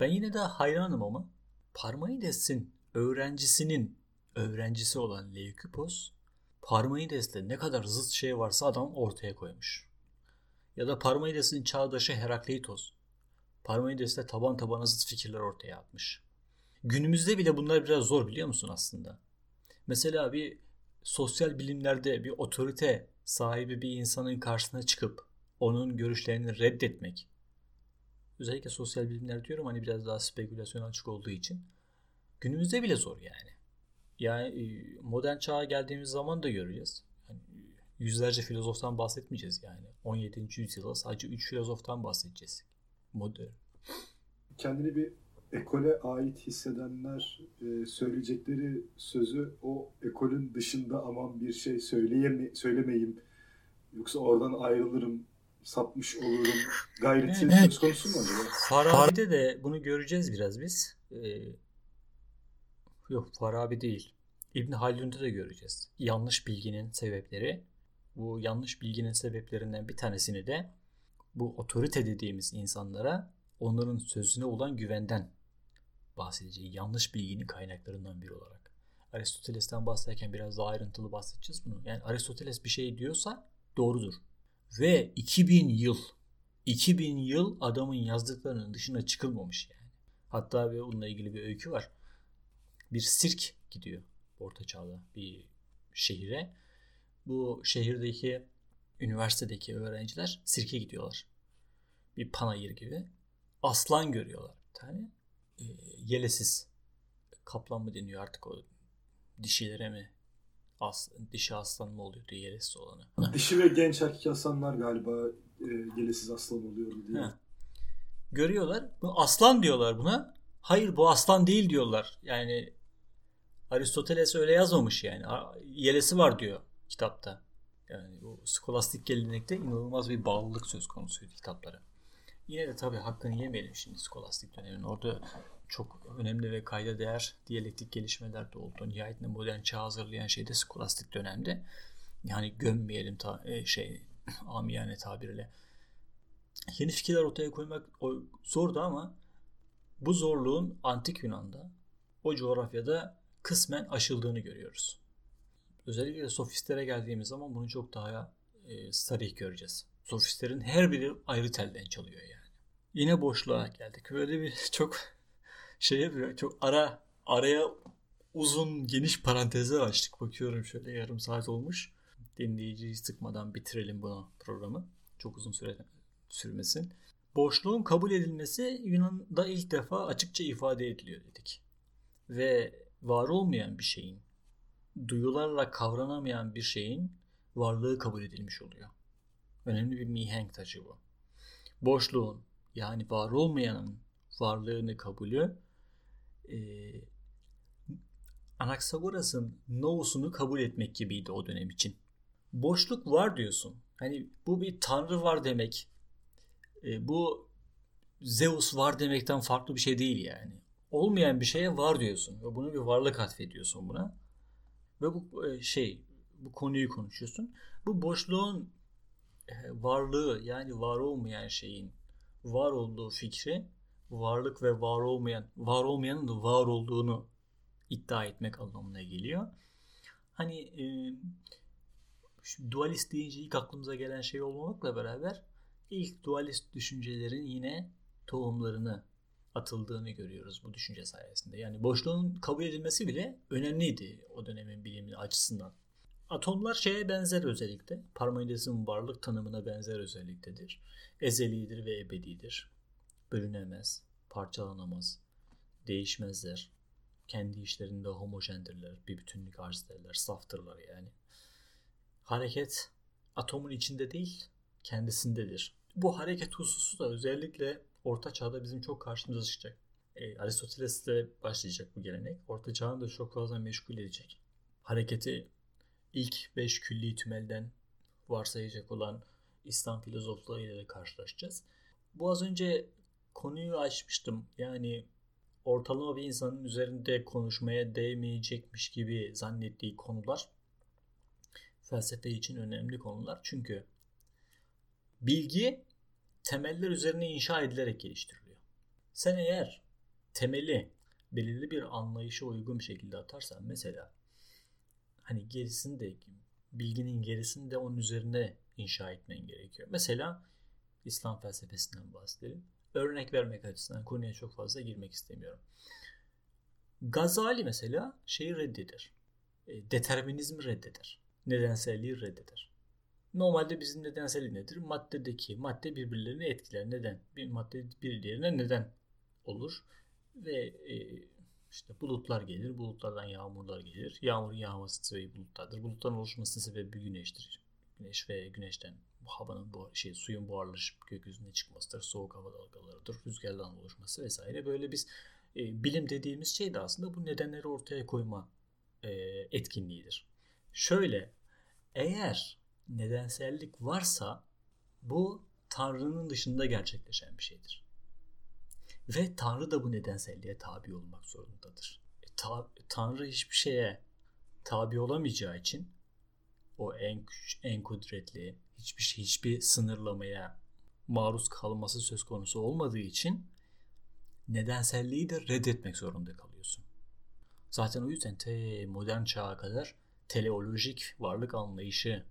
Ben yine de hayranım ama Parmenides'in öğrencisinin öğrencisi olan Leukipos Parmenides'le ne kadar zıt şey varsa adam ortaya koymuş. Ya da Parmenides'in çağdaşı Herakleitos. Parmenides'le taban tabana zıt fikirler ortaya atmış. Günümüzde bile bunlar biraz zor biliyor musun aslında? Mesela bir sosyal bilimlerde bir otorite sahibi bir insanın karşısına çıkıp onun görüşlerini reddetmek. Özellikle sosyal bilimler diyorum hani biraz daha spekülasyon açık olduğu için. Günümüzde bile zor yani. Yani e, modern çağa geldiğimiz zaman da göreceğiz. Yani yüzlerce filozoftan bahsetmeyeceğiz yani. 17. yüzyılda sadece 3 filozoftan bahsedeceğiz. Modern. Kendini bir ekole ait hissedenler e, söyleyecekleri sözü o ekolün dışında aman bir şey söyleyeme, söylemeyeyim yoksa oradan ayrılırım sapmış olurum gayreti evet. söz konusu mu acaba? Farabi'de de bunu göreceğiz biraz biz. Ee, yok Farabi değil. İbn Haldun'da da göreceğiz. Yanlış bilginin sebepleri. Bu yanlış bilginin sebeplerinden bir tanesini de bu otorite dediğimiz insanlara onların sözüne olan güvenden bahsedeceği yanlış bilginin kaynaklarından biri olarak. Aristoteles'ten bahsederken biraz daha ayrıntılı bahsedeceğiz bunu. Yani Aristoteles bir şey diyorsa doğrudur. Ve 2000 yıl 2000 yıl adamın yazdıklarının dışına çıkılmamış yani. Hatta bir onunla ilgili bir öykü var. Bir sirk gidiyor Orta Çağ'da bir şehire. Bu şehirdeki üniversitedeki öğrenciler sirke gidiyorlar. Bir panayır gibi. Aslan görüyorlar bir tane. E, yelesiz. Kaplan mı deniyor artık o dişilere mi As, dişi aslan mı oluyordu yelesiz olanı? Dişi ve genç erkek aslanlar galiba e, yelesiz aslan oluyor diye. Görüyorlar. Bu aslan diyorlar buna. Hayır bu aslan değil diyorlar. Yani Aristoteles öyle yazmamış yani. Yelesi var diyor kitapta. Yani bu skolastik gelenekte inanılmaz bir bağlılık söz konusuydu kitaplara. Yine de tabii hakkını yemeyelim şimdi skolastik dönemin. Orada çok önemli ve kayda değer diyalektik gelişmeler de oldu. Nihayetinde modern çağ hazırlayan şey de skolastik dönemde. Yani gömmeyelim ta, e, şey [CLEARS THROAT] amiyane tabirle. Yeni fikirler ortaya koymak zordu ama bu zorluğun antik Yunan'da o coğrafyada kısmen aşıldığını görüyoruz. Özellikle sofistlere geldiğimiz zaman bunu çok daha e, sarih göreceğiz. Sofistlerin her biri ayrı telden çalıyor yani. Yine boşluğa geldik. Böyle bir [LAUGHS] çok şey yapıyor. Çok ara araya uzun geniş parantezler açtık. Bakıyorum şöyle yarım saat olmuş. Dinleyiciyi sıkmadan bitirelim bunu programı. Çok uzun süre sürmesin. Boşluğun kabul edilmesi Yunan'da ilk defa açıkça ifade ediliyor dedik. Ve var olmayan bir şeyin, duyularla kavranamayan bir şeyin varlığı kabul edilmiş oluyor. Önemli bir mihenk taşı bu. Boşluğun yani var olmayanın varlığını kabulü e, Anaxagoras'ın no'sunu kabul etmek gibiydi o dönem için. Boşluk var diyorsun. Hani bu bir tanrı var demek. E, bu Zeus var demekten farklı bir şey değil yani. Olmayan bir şeye var diyorsun ve bunu bir varlık atfediyorsun buna. Ve bu e, şey bu konuyu konuşuyorsun. Bu boşluğun e, varlığı yani var olmayan şeyin var olduğu fikri varlık ve var olmayan var olmayanın da var olduğunu iddia etmek anlamına geliyor. Hani e, dualist deyince ilk aklımıza gelen şey olmamakla beraber ilk dualist düşüncelerin yine tohumlarını atıldığını görüyoruz bu düşünce sayesinde. Yani boşluğun kabul edilmesi bile önemliydi o dönemin bilimi açısından. Atomlar şeye benzer özellikle. Parmenides'in varlık tanımına benzer özelliktedir. Ezelidir ve ebedidir. Bölünemez, parçalanamaz, değişmezler. Kendi işlerinde homojendirler, bir bütünlük arz ederler, saftırlar yani. Hareket atomun içinde değil, kendisindedir. Bu hareket hususu da özellikle Orta Çağ'da bizim çok karşımıza çıkacak. E, Aristoteles'le başlayacak bu gelenek. Orta Çağ'ın da çok fazla meşgul edecek. Hareketi ilk beş külli tümelden varsayacak olan İslam filozoflarıyla da karşılaşacağız. Bu az önce konuyu açmıştım. Yani ortalama bir insanın üzerinde konuşmaya değmeyecekmiş gibi zannettiği konular felsefe için önemli konular. Çünkü bilgi temeller üzerine inşa edilerek geliştiriliyor. Sen eğer temeli belirli bir anlayışa uygun bir şekilde atarsan mesela hani gerisini de bilginin gerisini de onun üzerine inşa etmen gerekiyor. Mesela İslam felsefesinden bahsedelim. Örnek vermek açısından konuya çok fazla girmek istemiyorum. Gazali mesela şeyi reddeder. E, determinizmi reddeder. Nedenselliği reddeder. Normalde bizim nedensel nedir? Maddedeki madde birbirlerini etkiler. Neden? Bir madde bir diğerine neden olur ve e, işte bulutlar gelir, bulutlardan yağmurlar gelir. Yağmurun yağması sebebi bulutlardır. Bulutların oluşmasının sebebi güneştir. Güneş ve güneşten havanın bu şey suyun buharlaşıp gökyüzüne çıkmasıdır. Soğuk hava dalgalarıdır. Rüzgardan oluşması vesaire. Böyle biz e, bilim dediğimiz şey de aslında bu nedenleri ortaya koyma e, etkinliğidir. Şöyle eğer nedensellik varsa bu Tanrı'nın dışında gerçekleşen bir şeydir. Ve Tanrı da bu nedenselliğe tabi olmak zorundadır. E, ta, Tanrı hiçbir şeye tabi olamayacağı için o en en kudretli hiçbir şey hiçbir sınırlamaya maruz kalması söz konusu olmadığı için nedenselliği de reddetmek zorunda kalıyorsun. Zaten o yüzden te modern çağa kadar teleolojik varlık anlayışı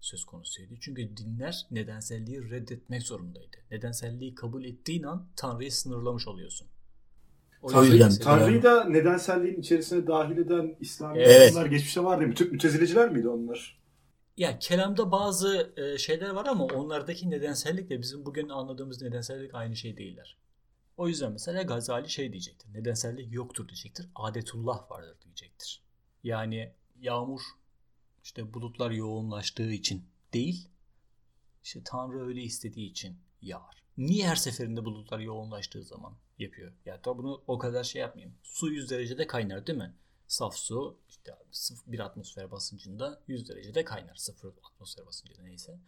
söz konusuydu. Çünkü dinler nedenselliği reddetmek zorundaydı. Nedenselliği kabul ettiğin an Tanrı'yı sınırlamış oluyorsun. O Tanrı'yı, Tanrı'yı da nedenselliğin içerisine dahil eden İslami evet. geçmişte var değil mi? Türk mütezileciler miydi onlar? Ya kelamda bazı e, şeyler var ama onlardaki nedensellikle bizim bugün anladığımız nedensellik aynı şey değiller. O yüzden mesela Gazali şey diyecektir. Nedensellik yoktur diyecektir. Adetullah vardır diyecektir. Yani yağmur işte bulutlar yoğunlaştığı için değil, işte Tanrı öyle istediği için yağar. Niye her seferinde bulutlar yoğunlaştığı zaman yapıyor? Ya da bunu o kadar şey yapmayayım. Su 100 derecede kaynar değil mi? Saf su işte bir atmosfer basıncında 100 derecede kaynar. Sıfır atmosfer basıncında neyse.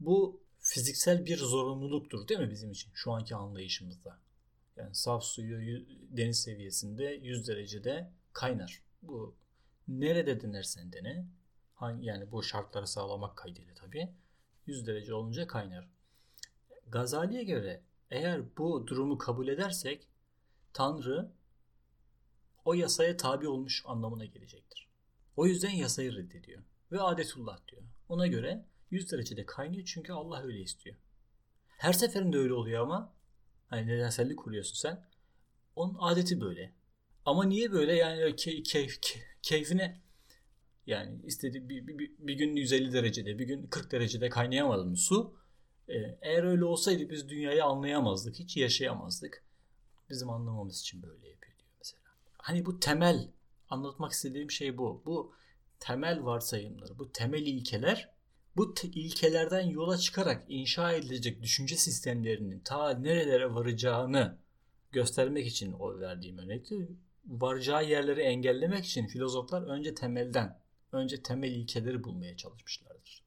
Bu fiziksel bir zorunluluktur değil mi bizim için şu anki anlayışımızda? Yani saf suyu deniz seviyesinde 100 derecede kaynar. Bu nerede denersen dene hangi yani bu şartları sağlamak kaydıyla tabii 100 derece olunca kaynar. Gazali'ye göre eğer bu durumu kabul edersek Tanrı o yasaya tabi olmuş anlamına gelecektir. O yüzden yasayı reddediyor. Ve adetullah diyor. Ona göre 100 derecede kaynıyor çünkü Allah öyle istiyor. Her seferinde öyle oluyor ama hani nedensellik kuruyorsun sen. Onun adeti böyle. Ama niye böyle yani key, keyf, keyfine yani istediği bir, bir, bir gün 150 derecede bir gün 40 derecede kaynayamadın su. Ee, eğer öyle olsaydı biz dünyayı anlayamazdık. Hiç yaşayamazdık. Bizim anlamamız için böyle yapıyor. Hani bu temel anlatmak istediğim şey bu. Bu temel varsayımları, bu temel ilkeler bu ilkelerden yola çıkarak inşa edilecek düşünce sistemlerinin ta nerelere varacağını göstermek için o verdiğim örnekti. Varacağı yerleri engellemek için filozoflar önce temelden, önce temel ilkeleri bulmaya çalışmışlardır.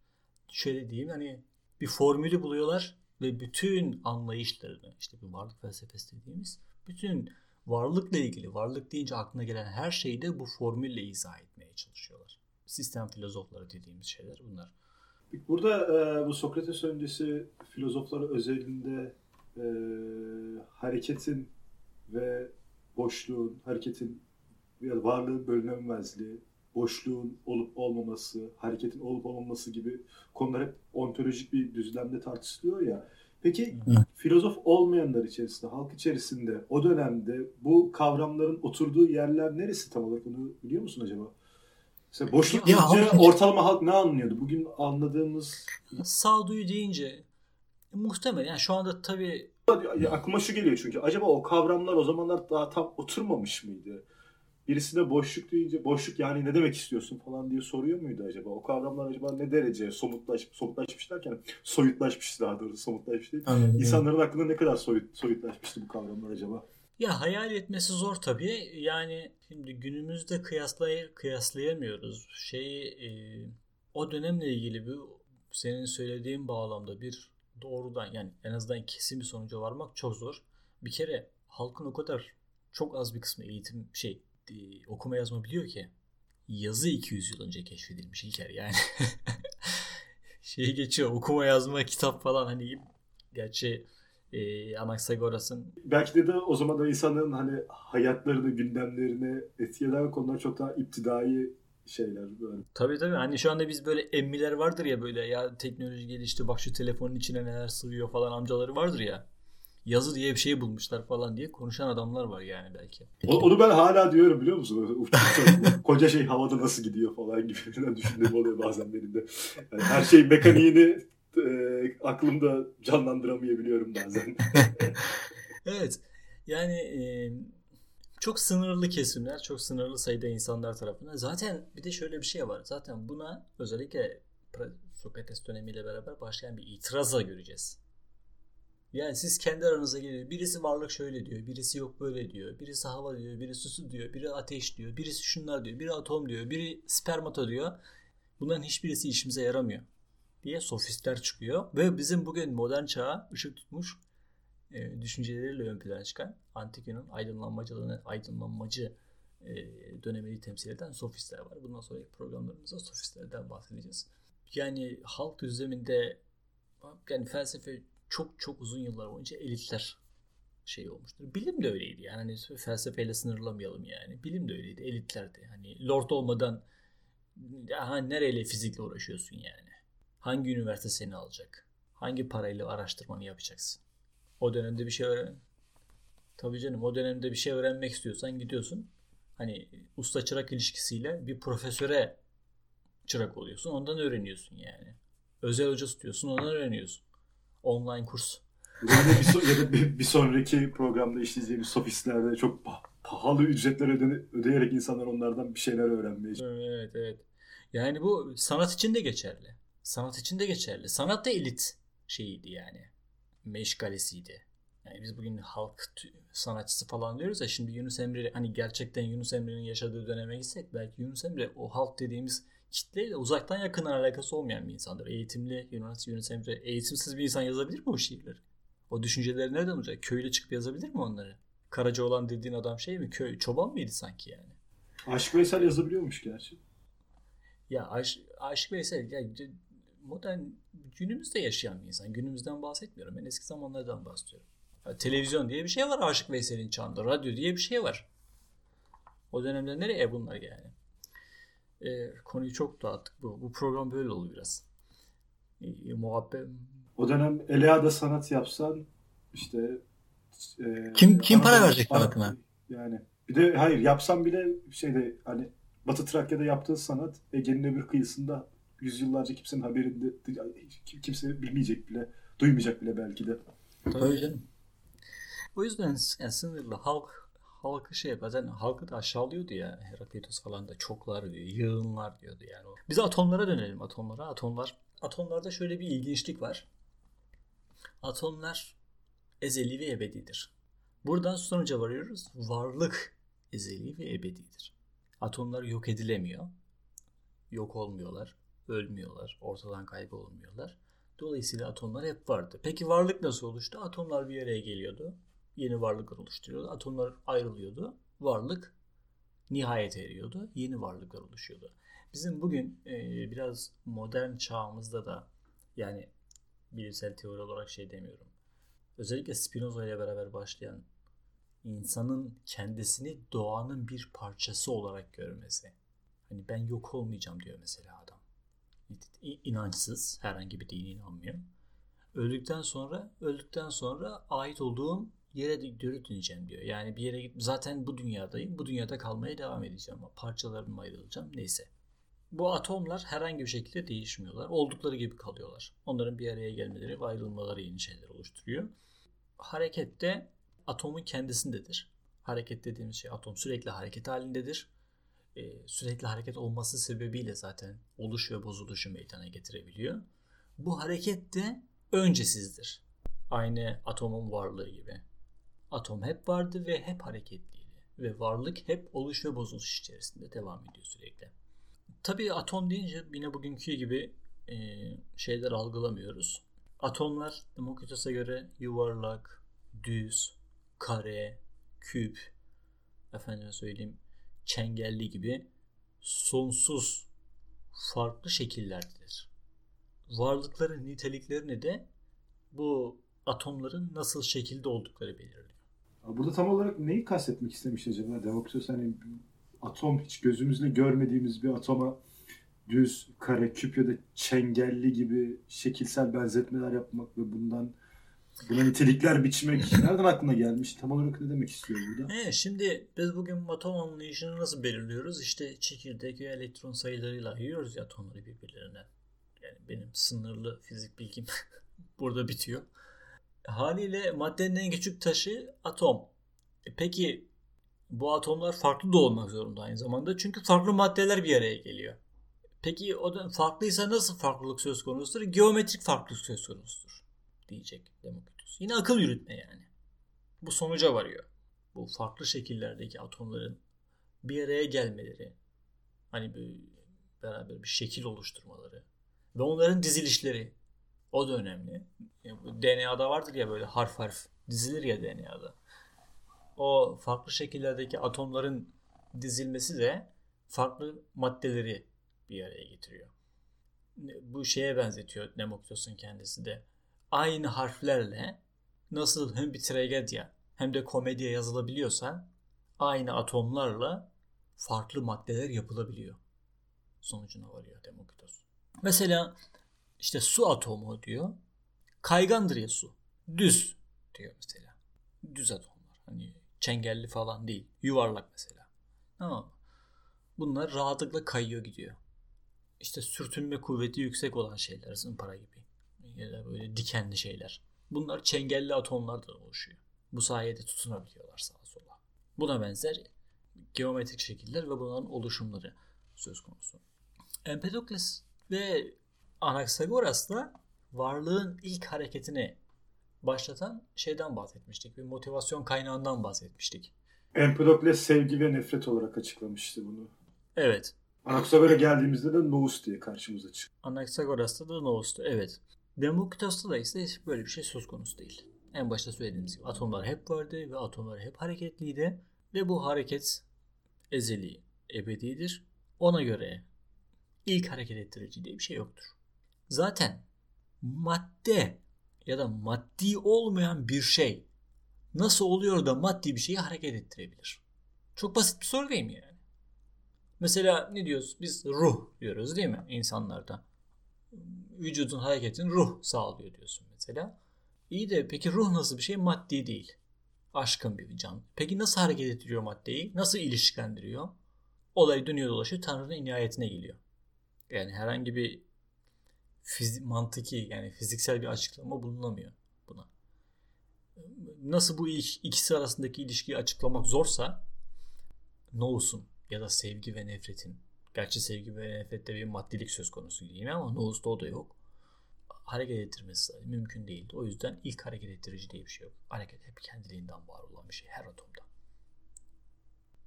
Şöyle diyeyim hani bir formülü buluyorlar ve bütün anlayışlarını işte bir varlık felsefesi dediğimiz bütün varlıkla ilgili varlık deyince aklına gelen her şeyi de bu formülle izah etmeye çalışıyorlar. Sistem filozofları dediğimiz şeyler bunlar. Burada e, bu Sokrates öncesi filozofları özelinde e, hareketin ve boşluğun, hareketin ya varlığın bölünemezliği, boşluğun olup olmaması, hareketin olup olmaması gibi konular hep ontolojik bir düzlemde tartışılıyor ya. Peki Hı. filozof olmayanlar içerisinde, halk içerisinde o dönemde bu kavramların oturduğu yerler neresi tam olarak onu biliyor musun acaba? Mesela boşluk ya, deyince ortalama halk ne anlıyordu? Bugün anladığımız... Sağduyu deyince muhtemelen yani şu anda tabii... Ya, aklıma şu geliyor çünkü acaba o kavramlar o zamanlar daha tam oturmamış mıydı? Birisine boşluk deyince boşluk yani ne demek istiyorsun falan diye soruyor muydu acaba? O kavramlar acaba ne derece somutlaş, somutlaşmış derken soyutlaşmış daha doğrusu somutlaşmış değil. Anladım. İnsanların aklında ne kadar soyut, soyutlaşmıştı bu kavramlar acaba? Ya hayal etmesi zor tabii. Yani şimdi günümüzde kıyaslay kıyaslayamıyoruz. Şeyi e, o dönemle ilgili bir senin söylediğin bağlamda bir doğrudan yani en azından kesin bir sonuca varmak çok zor. Bir kere halkın o kadar çok az bir kısmı eğitim şey okuma yazma biliyor ki yazı 200 yıl önce keşfedilmiş İlker yani. [LAUGHS] şeyi geçiyor okuma yazma kitap falan hani gerçi e, Anaxagoras'ın belki de, de o zaman da insanların hani hayatlarını gündemlerini etkileyen konular çok daha iptidai şeyler böyle. Tabii tabii. Hani şu anda biz böyle emmiler vardır ya böyle ya teknoloji gelişti bak şu telefonun içine neler sığıyor falan amcaları vardır ya yazı diye bir şey bulmuşlar falan diye konuşan adamlar var yani belki. O, onu ben hala diyorum biliyor musun? [LAUGHS] Koca şey havada nasıl gidiyor falan gibi [LAUGHS] düşündüğüm oluyor bazen benim de. Yani her şey mekaniğini e, aklımda canlandıramayabiliyorum bazen. [LAUGHS] evet. Yani e, çok sınırlı kesimler, çok sınırlı sayıda insanlar tarafından. Zaten bir de şöyle bir şey var. Zaten buna özellikle Sokrates dönemiyle beraber başlayan bir itirazla göreceğiz. Yani siz kendi aranıza geliyor. Birisi varlık şöyle diyor. Birisi yok böyle diyor. Birisi hava diyor. Birisi su diyor. Biri ateş diyor. Birisi şunlar diyor. Biri atom diyor. Biri spermata diyor. Bunların hiçbirisi işimize yaramıyor. Diye sofistler çıkıyor. Ve bizim bugün modern çağa ışık tutmuş e, düşünceleriyle ön plana çıkan antik Yunan aydınlanmacılığını, aydınlanmacı e, dönemini temsil eden sofistler var. Bundan sonraki programlarımızda sofistlerden bahsedeceğiz. Yani halk düzleminde yani felsefe çok çok uzun yıllar boyunca elitler şey olmuştur. Bilim de öyleydi yani. Hani felsefeyle sınırlamayalım yani. Bilim de öyleydi. Elitlerdi. Hani lord olmadan ha, nereyle fizikle uğraşıyorsun yani? Hangi üniversite seni alacak? Hangi parayla araştırmanı yapacaksın? O dönemde bir şey öğren. Tabii canım o dönemde bir şey öğrenmek istiyorsan gidiyorsun. Hani usta çırak ilişkisiyle bir profesöre çırak oluyorsun. Ondan öğreniyorsun yani. Özel hoca tutuyorsun ondan öğreniyorsun online kurs. Ya bir, ya da bir, bir sonraki programda işleyeceğimiz sofistlerde çok pahalı ücretler öde, ödeyerek insanlar onlardan bir şeyler öğrenmeye Evet evet. Yani bu sanat için de geçerli. Sanat için de geçerli. Sanat da elit şeyiydi yani. Meşgalesiydi. Yani biz bugün halk sanatçısı falan diyoruz ya şimdi Yunus Emre hani gerçekten Yunus Emre'nin yaşadığı döneme gitsek belki Yunus Emre o halk dediğimiz kitleyle uzaktan yakından alakası olmayan bir insandır. Eğitimli Yunus Emre eğitimsiz bir insan yazabilir mi o şiirleri? O düşünceleri nereden olacak? Köyle çıkıp yazabilir mi onları? Karaca olan dediğin adam şey mi? Köy, çoban mıydı sanki yani? Aşık Veysel yazabiliyormuş gerçi. Ya Aş, Aşık Veysel ya, modern günümüzde yaşayan bir insan. Günümüzden bahsetmiyorum. Ben eski zamanlardan bahsediyorum. Ya, televizyon diye bir şey var Aşık Veysel'in çağında. Radyo diye bir şey var. O dönemde nereye bunlar yani? E, konuyu çok dağıttık. Bu, bu program böyle oldu biraz. E, muhabbet. O dönem Elia'da sanat yapsan işte e, kim kim para verecek sanatına? Yani bir de hayır yapsam bile şeyde hani Batı Trakya'da yaptığın sanat Ege'nin öbür kıyısında yüzyıllarca kimsenin haberinde kimse bilmeyecek bile, duymayacak bile belki de. Tabii canım. O yüzden yani sınırlı halk halkı şey bazen halkı da aşağılıyordu ya Heraklitos falan da çoklar diyor, yığınlar diyordu yani. Biz atomlara dönelim atomlara. Atomlar atomlarda şöyle bir ilginçlik var. Atomlar ezeli ve ebedidir. Buradan sonuca varıyoruz. Varlık ezeli ve ebedidir. Atomlar yok edilemiyor. Yok olmuyorlar, ölmüyorlar, ortadan kaybolmuyorlar. Dolayısıyla atomlar hep vardı. Peki varlık nasıl oluştu? Atomlar bir araya geliyordu. Yeni varlıklar oluşturuyordu. Atomlar ayrılıyordu. Varlık nihayet eriyordu. Yeni varlıklar oluşuyordu. Bizim bugün e, biraz modern çağımızda da yani bilimsel teori olarak şey demiyorum. Özellikle Spinoza ile beraber başlayan insanın kendisini doğanın bir parçası olarak görmesi. Hani ben yok olmayacağım diyor mesela adam. İnançsız, herhangi bir dine inanmıyor. Öldükten sonra, öldükten sonra ait olduğum yere geri döneceğim diyor. Yani bir yere git zaten bu dünyadayım. Bu dünyada kalmaya devam edeceğim. Parçalarıma ayrılacağım. Neyse. Bu atomlar herhangi bir şekilde değişmiyorlar. Oldukları gibi kalıyorlar. Onların bir araya gelmeleri ve ayrılmaları yeni şeyler oluşturuyor. Harekette atomun kendisindedir. Hareket dediğimiz şey atom sürekli hareket halindedir. Ee, sürekli hareket olması sebebiyle zaten oluş ve bozuluşu meydana getirebiliyor. Bu hareket de öncesizdir. Aynı atomun varlığı gibi. Atom hep vardı ve hep hareketliydi. Ve varlık hep oluş ve bozuluş içerisinde devam ediyor sürekli. Tabii atom deyince yine bugünkü gibi e, şeyler algılamıyoruz. Atomlar Demokritos'a göre yuvarlak, düz, kare, küp, efendime söyleyeyim çengelli gibi sonsuz farklı şekillerdedir. Varlıkların niteliklerini de bu atomların nasıl şekilde oldukları belirliyor. Burada tam olarak neyi kastetmek istemiş acaba Demokritos? Hani atom hiç gözümüzle görmediğimiz bir atoma düz, kare, küp ya da çengelli gibi şekilsel benzetmeler yapmak ve bundan Buna nitelikler biçmek [LAUGHS] nereden aklına gelmiş? Tam olarak ne demek istiyor burada? Evet, şimdi biz bugün atom anlayışını nasıl belirliyoruz? İşte çekirdek ve elektron sayılarıyla ayırıyoruz ya atomları birbirlerine. Yani benim sınırlı fizik bilgim [LAUGHS] burada bitiyor. Haliyle maddenin en küçük taşı atom. E peki bu atomlar farklı da olmak zorunda aynı zamanda. Çünkü farklı maddeler bir araya geliyor. Peki o da farklıysa nasıl farklılık söz konusudur? Geometrik farklılık söz konusudur diyecek Demokritos. Yine akıl yürütme yani. Bu sonuca varıyor. Bu farklı şekillerdeki atomların bir araya gelmeleri, hani bir, beraber bir şekil oluşturmaları ve onların dizilişleri o da önemli. DNA'da vardır ya böyle harf harf dizilir ya DNA'da. O farklı şekillerdeki atomların dizilmesi de farklı maddeleri bir araya getiriyor. Bu şeye benzetiyor Demokritos'un kendisi de aynı harflerle nasıl hem bir tragedya hem de komediye yazılabiliyorsa aynı atomlarla farklı maddeler yapılabiliyor. Sonucuna varıyor Demokritos. Mesela işte su atomu diyor. Kaygandır ya su. Düz diyor mesela. Düz atomlar. Hani çengelli falan değil. Yuvarlak mesela. Tamam mı? Bunlar rahatlıkla kayıyor gidiyor. İşte sürtünme kuvveti yüksek olan şeyler zımpara gibi ya da böyle dikenli şeyler. Bunlar çengelli atomlardan oluşuyor. Bu sayede tutunabiliyorlar sağa sola. Buna benzer geometrik şekiller ve bunların oluşumları söz konusu. Empedokles ve Anaxagoras da varlığın ilk hareketini başlatan şeyden bahsetmiştik. Bir motivasyon kaynağından bahsetmiştik. Empedokles sevgi ve nefret olarak açıklamıştı bunu. Evet. Anaxagoras'a geldiğimizde de nous diye karşımıza çıktı. Anaxagoras'ta da nous'tu. Evet. Demokritos'ta da ise böyle bir şey söz konusu değil. En başta söylediğimiz gibi atomlar hep vardı ve atomlar hep hareketliydi. Ve bu hareket ezeli, ebedidir. Ona göre ilk hareket ettirici diye bir şey yoktur. Zaten madde ya da maddi olmayan bir şey nasıl oluyor da maddi bir şeyi hareket ettirebilir? Çok basit bir soru değil mi yani? Mesela ne diyoruz? Biz ruh diyoruz değil mi insanlarda? Vücudun hareketini ruh sağlıyor diyorsun mesela. İyi de peki ruh nasıl bir şey? Maddi değil. Aşkın bir can. Peki nasıl hareket ettiriyor maddeyi? Nasıl ilişkilendiriyor? Olay dönüyor dolaşıyor Tanrı'nın inayetine geliyor. Yani herhangi bir fizik, mantıki yani fiziksel bir açıklama bulunamıyor buna. Nasıl bu ikisi arasındaki ilişkiyi açıklamak zorsa Nous'un ya da sevgi ve nefretin gerçi sevgi ve nefrette bir maddilik söz konusu yine ama Nous'ta o da yok. Hareket ettirmesi mümkün değil. O yüzden ilk hareket ettirici diye bir şey yok. Hareket hep kendiliğinden var olan bir şey her atomda.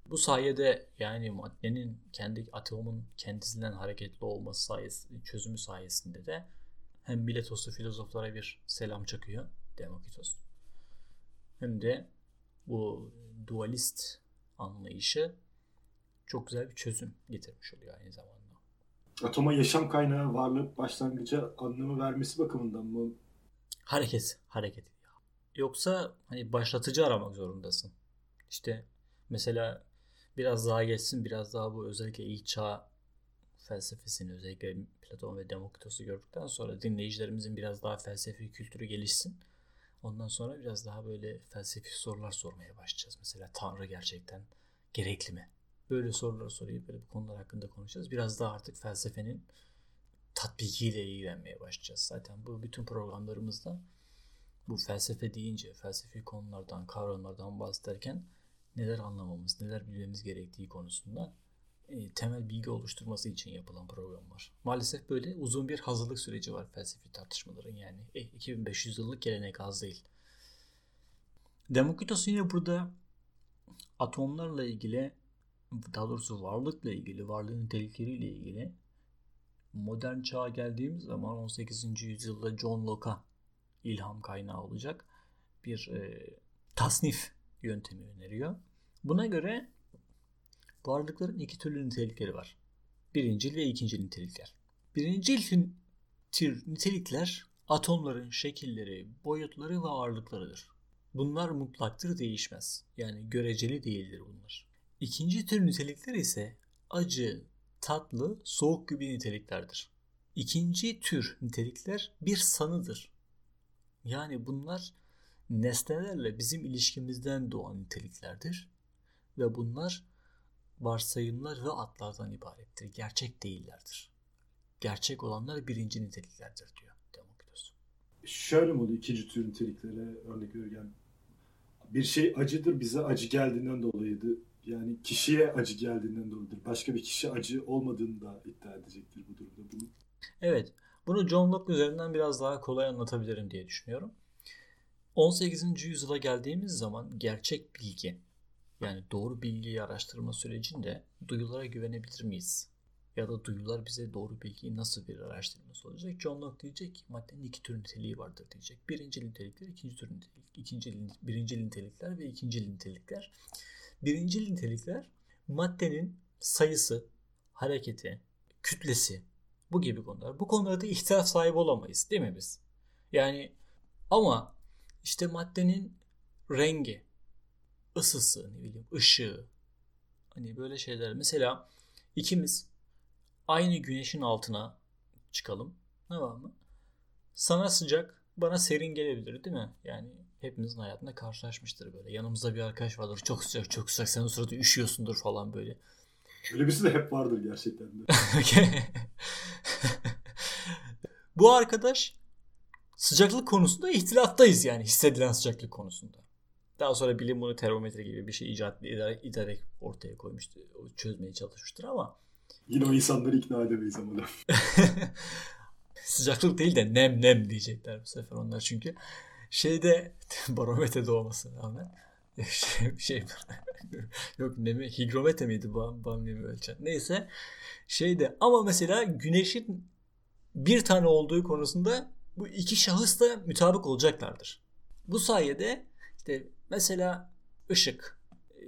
Bu sayede yani maddenin kendi atomun kendisinden hareketli olması sayesinde, çözümü sayesinde de hem Miletoslu filozoflara bir selam çakıyor Demokritos. Hem de bu dualist anlayışı çok güzel bir çözüm getirmiş oluyor aynı zamanda. Atoma yaşam kaynağı varlık başlangıca anlamı vermesi bakımından mı? Hareket, hareket. Yoksa hani başlatıcı aramak zorundasın. İşte mesela biraz daha geçsin biraz daha bu özellikle ilk çağ felsefesini özellikle Platon ve Demokritos'u gördükten sonra dinleyicilerimizin biraz daha felsefi kültürü gelişsin. Ondan sonra biraz daha böyle felsefi sorular sormaya başlayacağız. Mesela Tanrı gerçekten gerekli mi? Böyle sorular soruyor. Böyle bu konular hakkında konuşacağız. Biraz daha artık felsefenin tatbikiyle ilgilenmeye başlayacağız. Zaten bu bütün programlarımızda bu felsefe deyince felsefi konulardan, kavramlardan bahsederken neler anlamamız, neler bilmemiz gerektiği konusunda e, temel bilgi oluşturması için yapılan programlar. Maalesef böyle uzun bir hazırlık süreci var felsefi tartışmaların yani. E, 2500 yıllık gelenek az değil. Demokritos yine burada atomlarla ilgili daha doğrusu varlıkla ilgili, varlığın nitelikleriyle ilgili modern çağa geldiğimiz zaman 18. yüzyılda John Locke'a ilham kaynağı olacak bir e, tasnif yöntemi öneriyor. Buna göre varlıkların iki türlü nitelikleri var. Birincil ve ikincil nitelikler. Birincil tür nitelikler atomların şekilleri, boyutları ve ağırlıklarıdır. Bunlar mutlaktır değişmez. Yani göreceli değildir bunlar. İkinci tür nitelikler ise acı, tatlı, soğuk gibi niteliklerdir. İkinci tür nitelikler bir sanıdır. Yani bunlar nesnelerle bizim ilişkimizden doğan niteliklerdir ve bunlar varsayımlar ve atlardan ibarettir. Gerçek değillerdir. Gerçek olanlar birinci niteliklerdir diyor Demokritos. Şöyle mi oluyor ikinci tür niteliklere örnek verirken? Bir şey acıdır bize acı geldiğinden dolayıydı. Yani kişiye acı geldiğinden dolayıdır. Başka bir kişi acı olmadığını da iddia edecektir bu durumda. Bunu... Evet. Bunu John Locke üzerinden biraz daha kolay anlatabilirim diye düşünüyorum. 18. yüzyıla geldiğimiz zaman gerçek bilgi yani doğru bilgiyi araştırma sürecinde duyulara güvenebilir miyiz? Ya da duyular bize doğru bilgiyi nasıl bir araştırması olacak? John Locke diyecek ki maddenin iki tür niteliği vardır diyecek. Birinci nitelikler, ikinci tür nitelik, ikinci, birinci nitelikler ve ikinci nitelikler. Birinci nitelikler maddenin sayısı, hareketi, kütlesi bu gibi konular. Bu konularda ihtilaf sahibi olamayız değil mi biz? Yani ama işte maddenin rengi, ısısı, ne bileyim ışığı, hani böyle şeyler. Mesela ikimiz aynı güneşin altına çıkalım. Ne var mı? Sana sıcak, bana serin gelebilir değil mi? Yani hepimizin hayatında karşılaşmıştır böyle. Yanımızda bir arkadaş vardır. Çok sıcak, çok sıcak. Sen o sırada üşüyorsundur falan böyle. Öyle birisi de hep vardır gerçekten de. [LAUGHS] Bu arkadaş sıcaklık konusunda ihtilaftayız yani hissedilen sıcaklık konusunda. Daha sonra bilim bunu termometre gibi bir şey icat ederek ortaya koymuştu. Çözmeye çalışmıştır ama. Yine o insanları ikna edemeyiz ama da. [LAUGHS] Sıcaklık değil de nem nem diyecekler bu sefer onlar çünkü. Şeyde [LAUGHS] barometre olmasına rağmen [LAUGHS] şey, şey yok nemi higrometre miydi bu bam nemi ölçen. Neyse şeyde ama mesela güneşin bir tane olduğu konusunda bu iki şahıs da mütabık olacaklardır. Bu sayede işte mesela ışık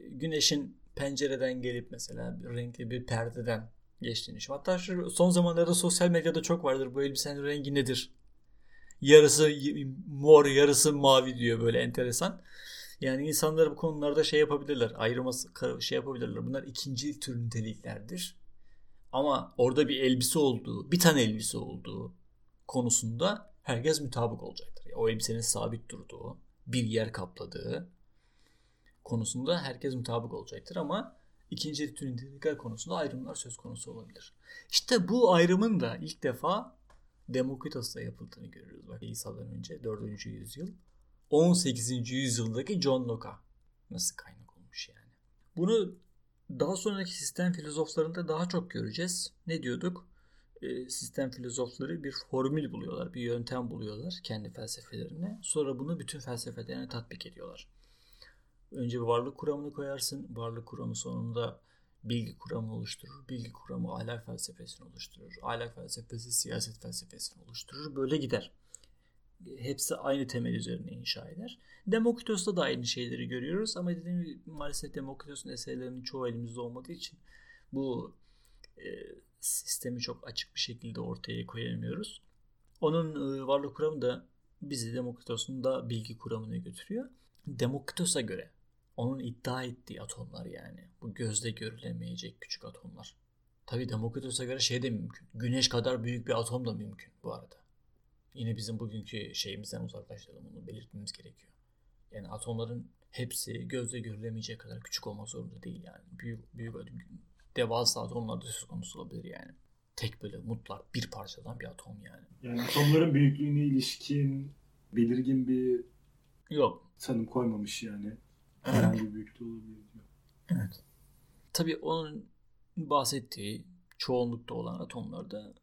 güneşin pencereden gelip mesela bir renkli bir perdeden geçtiğini düşün. Hatta şu son zamanlarda sosyal medyada çok vardır bu elbisenin rengi nedir? Yarısı mor yarısı mavi diyor böyle enteresan. Yani insanlar bu konularda şey yapabilirler. Ayrılması şey yapabilirler. Bunlar ikinci tür niteliklerdir. Ama orada bir elbise olduğu, bir tane elbise olduğu konusunda herkes mutabık olacaktır. O elbisenin sabit durduğu, bir yer kapladığı konusunda herkes mutabık olacaktır ama ikinci tür nitelikler konusunda ayrımlar söz konusu olabilir. İşte bu ayrımın da ilk defa Demokritos'ta yapıldığını görüyoruz. Bak İsa'dan önce 4. yüzyıl 18. yüzyıldaki John Locke'a nasıl kaynak olmuş yani. Bunu daha sonraki sistem filozoflarında daha çok göreceğiz. Ne diyorduk? E, sistem filozofları bir formül buluyorlar, bir yöntem buluyorlar kendi felsefelerine. Sonra bunu bütün felsefelerine tatbik ediyorlar. Önce bir varlık kuramını koyarsın. Varlık kuramı sonunda bilgi kuramı oluşturur. Bilgi kuramı ahlak felsefesini oluşturur. Ahlak felsefesi siyaset felsefesini oluşturur. Böyle gider. Hepsi aynı temel üzerine inşa eder. Demokritos'ta da aynı şeyleri görüyoruz ama dediğim gibi maalesef Demokritos'un eserlerinin çoğu elimizde olmadığı için bu e, sistemi çok açık bir şekilde ortaya koyamıyoruz. Onun e, varlık kuramı da bizi Demokritos'un da bilgi kuramına götürüyor. Demokritos'a göre onun iddia ettiği atomlar yani. Bu gözle görülemeyecek küçük atomlar. Tabi Demokritos'a göre şey de mümkün. Güneş kadar büyük bir atom da mümkün bu arada. Yine bizim bugünkü şeyimizden uzaklaştıralım bunu belirtmemiz gerekiyor. Yani atomların hepsi gözle görülemeyecek kadar küçük olmak zorunda değil yani. Büyük, büyük devasa atomlar da söz konusu olabilir yani. Tek böyle mutlak bir parçadan bir atom yani. Yani atomların büyüklüğüne ilişkin belirgin bir yok tanım koymamış yani. Herhangi büyüklüğü olabilir diyor. Evet. Tabii onun bahsettiği çoğunlukta olan atomlar da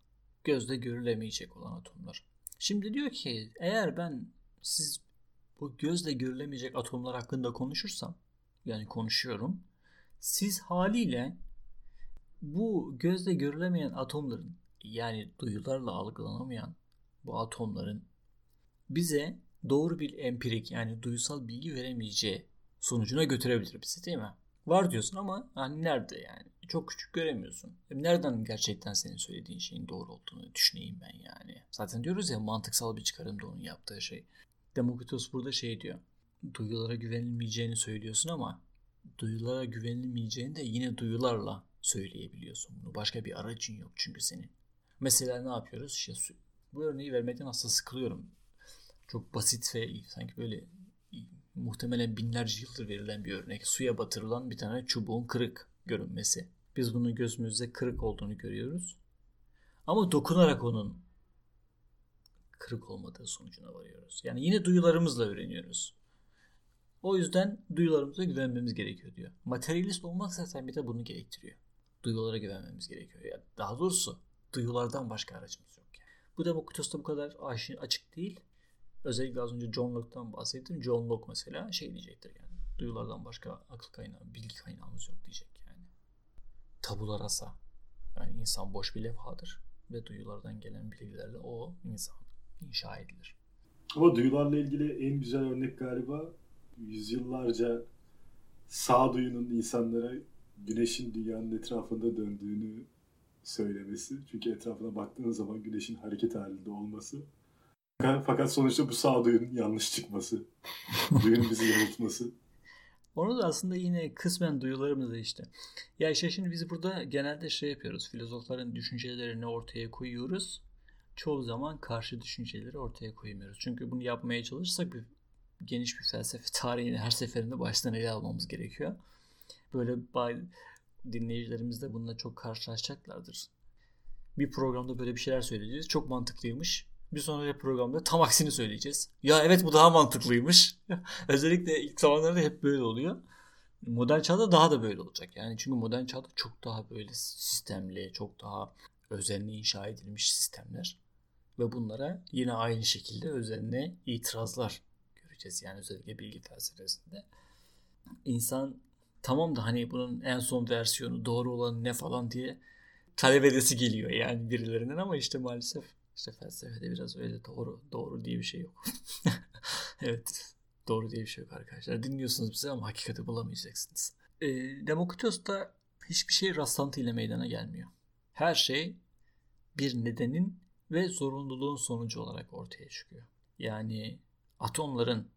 gözle görülemeyecek olan atomlar. Şimdi diyor ki eğer ben siz bu gözle görülemeyecek atomlar hakkında konuşursam yani konuşuyorum siz haliyle bu gözle görülemeyen atomların yani duyularla algılanamayan bu atomların bize doğru bir empirik yani duysal bilgi veremeyeceği sonucuna götürebilir bizi değil mi? Var diyorsun ama hani nerede yani? Çok küçük göremiyorsun. E nereden gerçekten senin söylediğin şeyin doğru olduğunu düşüneyim ben yani. Zaten diyoruz ya mantıksal bir çıkarım da onun yaptığı şey. Demokritos burada şey diyor. Duyulara güvenilmeyeceğini söylüyorsun ama duyulara güvenilmeyeceğini de yine duyularla söyleyebiliyorsun bunu. Başka bir aracın yok çünkü senin. Mesela ne yapıyoruz? İşte bu örneği vermekten aslında sıkılıyorum. Çok basit ve sanki böyle muhtemelen binlerce yıldır verilen bir örnek. Suya batırılan bir tane çubuğun kırık görünmesi. Biz bunun gözümüzde kırık olduğunu görüyoruz. Ama dokunarak onun kırık olmadığı sonucuna varıyoruz. Yani yine duyularımızla öğreniyoruz. O yüzden duyularımıza güvenmemiz gerekiyor diyor. Materyalist olmak zaten bir de bunu gerektiriyor. Duyulara güvenmemiz gerekiyor. Yani daha doğrusu duyulardan başka aracımız yok. Yani. Bu Demokritos'ta bu kadar açık değil. Özellikle az önce John Locke'tan bahsettim. John Locke mesela şey diyecektir yani. Duyulardan başka akıl kaynağı, bilgi kaynağımız yok diyecek yani. Tabula rasa. Yani insan boş bir levhadır. Ve duyulardan gelen bilgilerle o insan inşa edilir. Ama duyularla ilgili en güzel örnek galiba yüzyıllarca sağduyunun insanlara güneşin dünyanın etrafında döndüğünü söylemesi. Çünkü etrafına baktığınız zaman güneşin hareket halinde olması. Fakat sonuçta bu sağduyunun yanlış çıkması. [LAUGHS] Duyunun bizi yanıltması. Onu da aslında yine kısmen duyularımızda işte. Ya işte şimdi biz burada genelde şey yapıyoruz. Filozofların düşüncelerini ortaya koyuyoruz. Çoğu zaman karşı düşünceleri ortaya koymuyoruz. Çünkü bunu yapmaya çalışırsak bir geniş bir felsefe [LAUGHS] tarihini her seferinde baştan ele almamız gerekiyor. Böyle dinleyicilerimiz de bununla çok karşılaşacaklardır. Bir programda böyle bir şeyler söyleyeceğiz. Çok mantıklıymış. Bir sonraki programda tam aksini söyleyeceğiz. Ya evet bu daha mantıklıymış. [LAUGHS] Özellikle ilk zamanlarda hep böyle oluyor. Modern çağda daha da böyle olacak. Yani çünkü modern çağda çok daha böyle sistemli, çok daha özenli inşa edilmiş sistemler. Ve bunlara yine aynı şekilde özenli itirazlar göreceğiz. Yani özellikle bilgi felsefesinde. İnsan tamam da hani bunun en son versiyonu doğru olan ne falan diye talep edesi geliyor yani birilerinden ama işte maalesef işte felsefede biraz öyle doğru doğru diye bir şey yok. [LAUGHS] evet doğru diye bir şey yok arkadaşlar. Dinliyorsunuz bizi ama hakikati bulamayacaksınız. E, Demokritos'ta hiçbir şey rastlantı ile meydana gelmiyor. Her şey bir nedenin ve zorunluluğun sonucu olarak ortaya çıkıyor. Yani atomların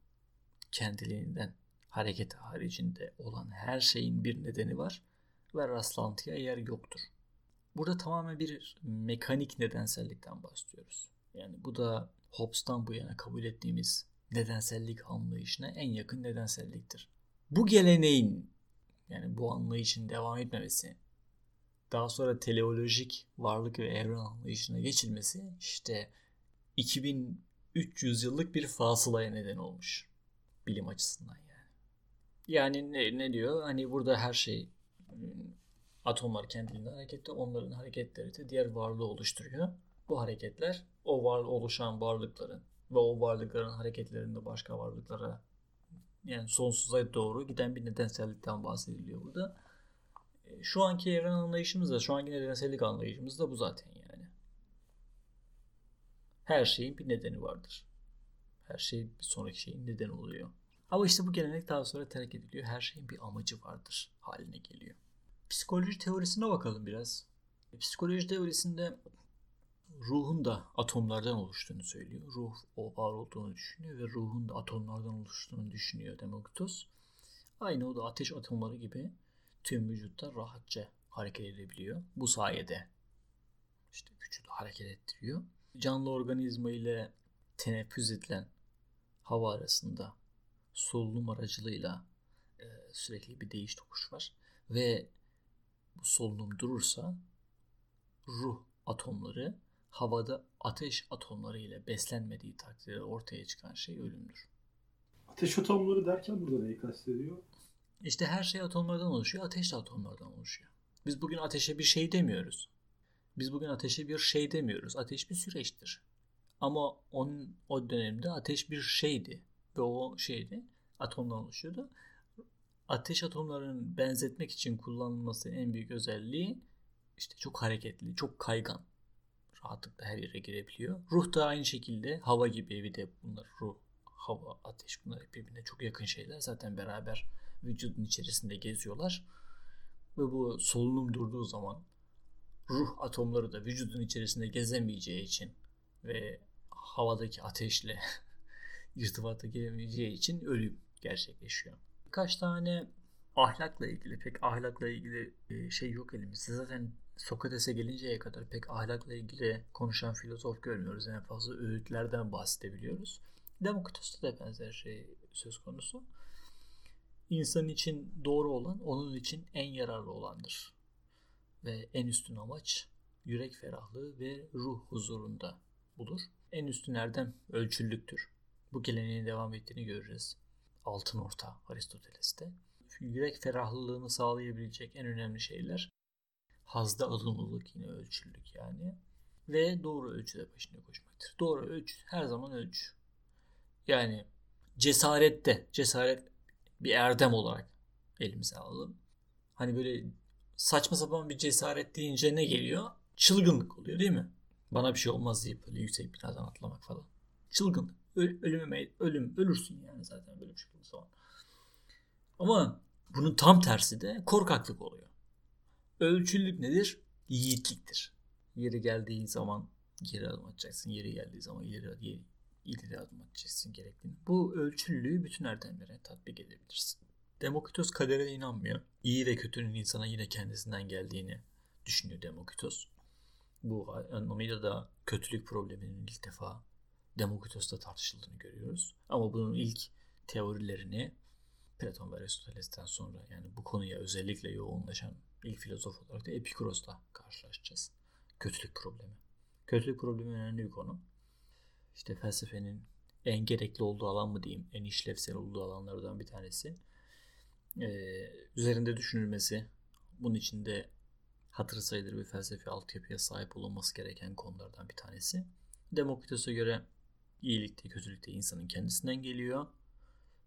kendiliğinden hareket haricinde olan her şeyin bir nedeni var ve rastlantıya yer yoktur. Burada tamamen bir mekanik nedensellikten bahsediyoruz. Yani bu da Hobbes'tan bu yana kabul ettiğimiz nedensellik anlayışına en yakın nedenselliktir. Bu geleneğin yani bu anlayışın devam etmemesi daha sonra teleolojik varlık ve evren anlayışına geçilmesi işte 2300 yıllık bir fasılaya neden olmuş bilim açısından yani. Ne, ne diyor? Hani burada her şey atomlar kendiliğinden harekette, onların hareketleri de diğer varlığı oluşturuyor. Bu hareketler o var oluşan varlıkların ve o varlıkların hareketlerinde başka varlıklara yani sonsuza doğru giden bir nedensellikten bahsediliyor burada. E, şu anki evren anlayışımız da, şu anki nedensellik anlayışımız da bu zaten yani. Her şeyin bir nedeni vardır. Her şey bir sonraki şeyin nedeni oluyor. Ama işte bu gelenek daha sonra terk ediliyor. Her şeyin bir amacı vardır haline geliyor. Psikoloji teorisine bakalım biraz. Psikoloji teorisinde ruhun da atomlardan oluştuğunu söylüyor. Ruh o var olduğunu düşünüyor ve ruhun da atomlardan oluştuğunu düşünüyor Demokritos. Aynı o da ateş atomları gibi tüm vücutta rahatça hareket edebiliyor. Bu sayede işte vücudu hareket ettiriyor. Canlı organizma ile teneffüs edilen hava arasında solunum aracılığıyla e, sürekli bir değiş tokuş var. Ve bu solunum durursa ruh atomları havada ateş atomları ile beslenmediği takdirde ortaya çıkan şey ölümdür. Ateş atomları derken burada neyi kastediyor? İşte her şey atomlardan oluşuyor. Ateş de atomlardan oluşuyor. Biz bugün ateşe bir şey demiyoruz. Biz bugün ateşe bir şey demiyoruz. Ateş bir süreçtir. Ama onun, o dönemde ateş bir şeydi. Ve o şeydi atomdan oluşuyordu. Ateş atomlarının benzetmek için kullanılması en büyük özelliği işte çok hareketli, çok kaygan. Rahatlıkla her yere girebiliyor. Ruh da aynı şekilde hava gibi bir de bunlar ruh, hava, ateş bunlar birbirine çok yakın şeyler. Zaten beraber vücudun içerisinde geziyorlar. Ve bu solunum durduğu zaman ruh atomları da vücudun içerisinde gezemeyeceği için ve havadaki ateşle [LAUGHS] irtibata giremeyeceği için ölüm gerçekleşiyor. Birkaç tane ahlakla ilgili pek ahlakla ilgili e, şey yok elimizde. Zaten Sokrates'e gelinceye kadar pek ahlakla ilgili konuşan filozof görmüyoruz. En fazla öğütlerden bahsedebiliyoruz. Demokritos'ta da benzer şey söz konusu. İnsan için doğru olan onun için en yararlı olandır. Ve en üstün amaç yürek ferahlığı ve ruh huzurunda bulur. En üstün erdem ölçüllüktür. Bu geleneğin devam ettiğini göreceğiz. Altın orta Aristoteles'te. Yürek ferahlılığını sağlayabilecek en önemli şeyler hazda alımlılık yine ölçüllük yani ve doğru ölçüde başına koşmaktır. Doğru ölçü her zaman ölçü. Yani cesarette, cesaret bir erdem olarak elimize alalım. Hani böyle saçma sapan bir cesaret deyince ne geliyor? Çılgınlık oluyor değil mi? Bana bir şey olmaz deyip böyle yüksek binadan atlamak falan. Çılgınlık. Öl, ölüme, ölüm, ölürsün yani zaten böyle bir şey. Ama bunun tam tersi de korkaklık oluyor. Ölçülük nedir? Yiğitliktir. Yeri geldiği zaman geri adım atacaksın. Yeri geldiği zaman ileri, ileri, ileri adım atacaksın gerektiğini. Bu ölçülülüğü bütün erdemlere tatbik edebilirsin. Demokritos kadere inanmıyor. İyi ve kötünün insana yine kendisinden geldiğini düşünüyor Demokritos. Bu anlamıyla da kötülük probleminin ilk defa Demokritos'ta tartışıldığını görüyoruz. Ama bunun ilk teorilerini Platon ve Aristoteles'ten sonra yani bu konuya özellikle yoğunlaşan ilk filozof olarak da Epikuros'la karşılaşacağız. Kötülük problemi. Kötülük problemi önemli bir konu. İşte felsefenin en gerekli olduğu alan mı diyeyim, en işlevsel olduğu alanlardan bir tanesi. Ee, üzerinde düşünülmesi, bunun içinde hatır sayılır bir felsefi altyapıya sahip olunması gereken konulardan bir tanesi. Demokritos'a göre iyilikte, kötülükte insanın kendisinden geliyor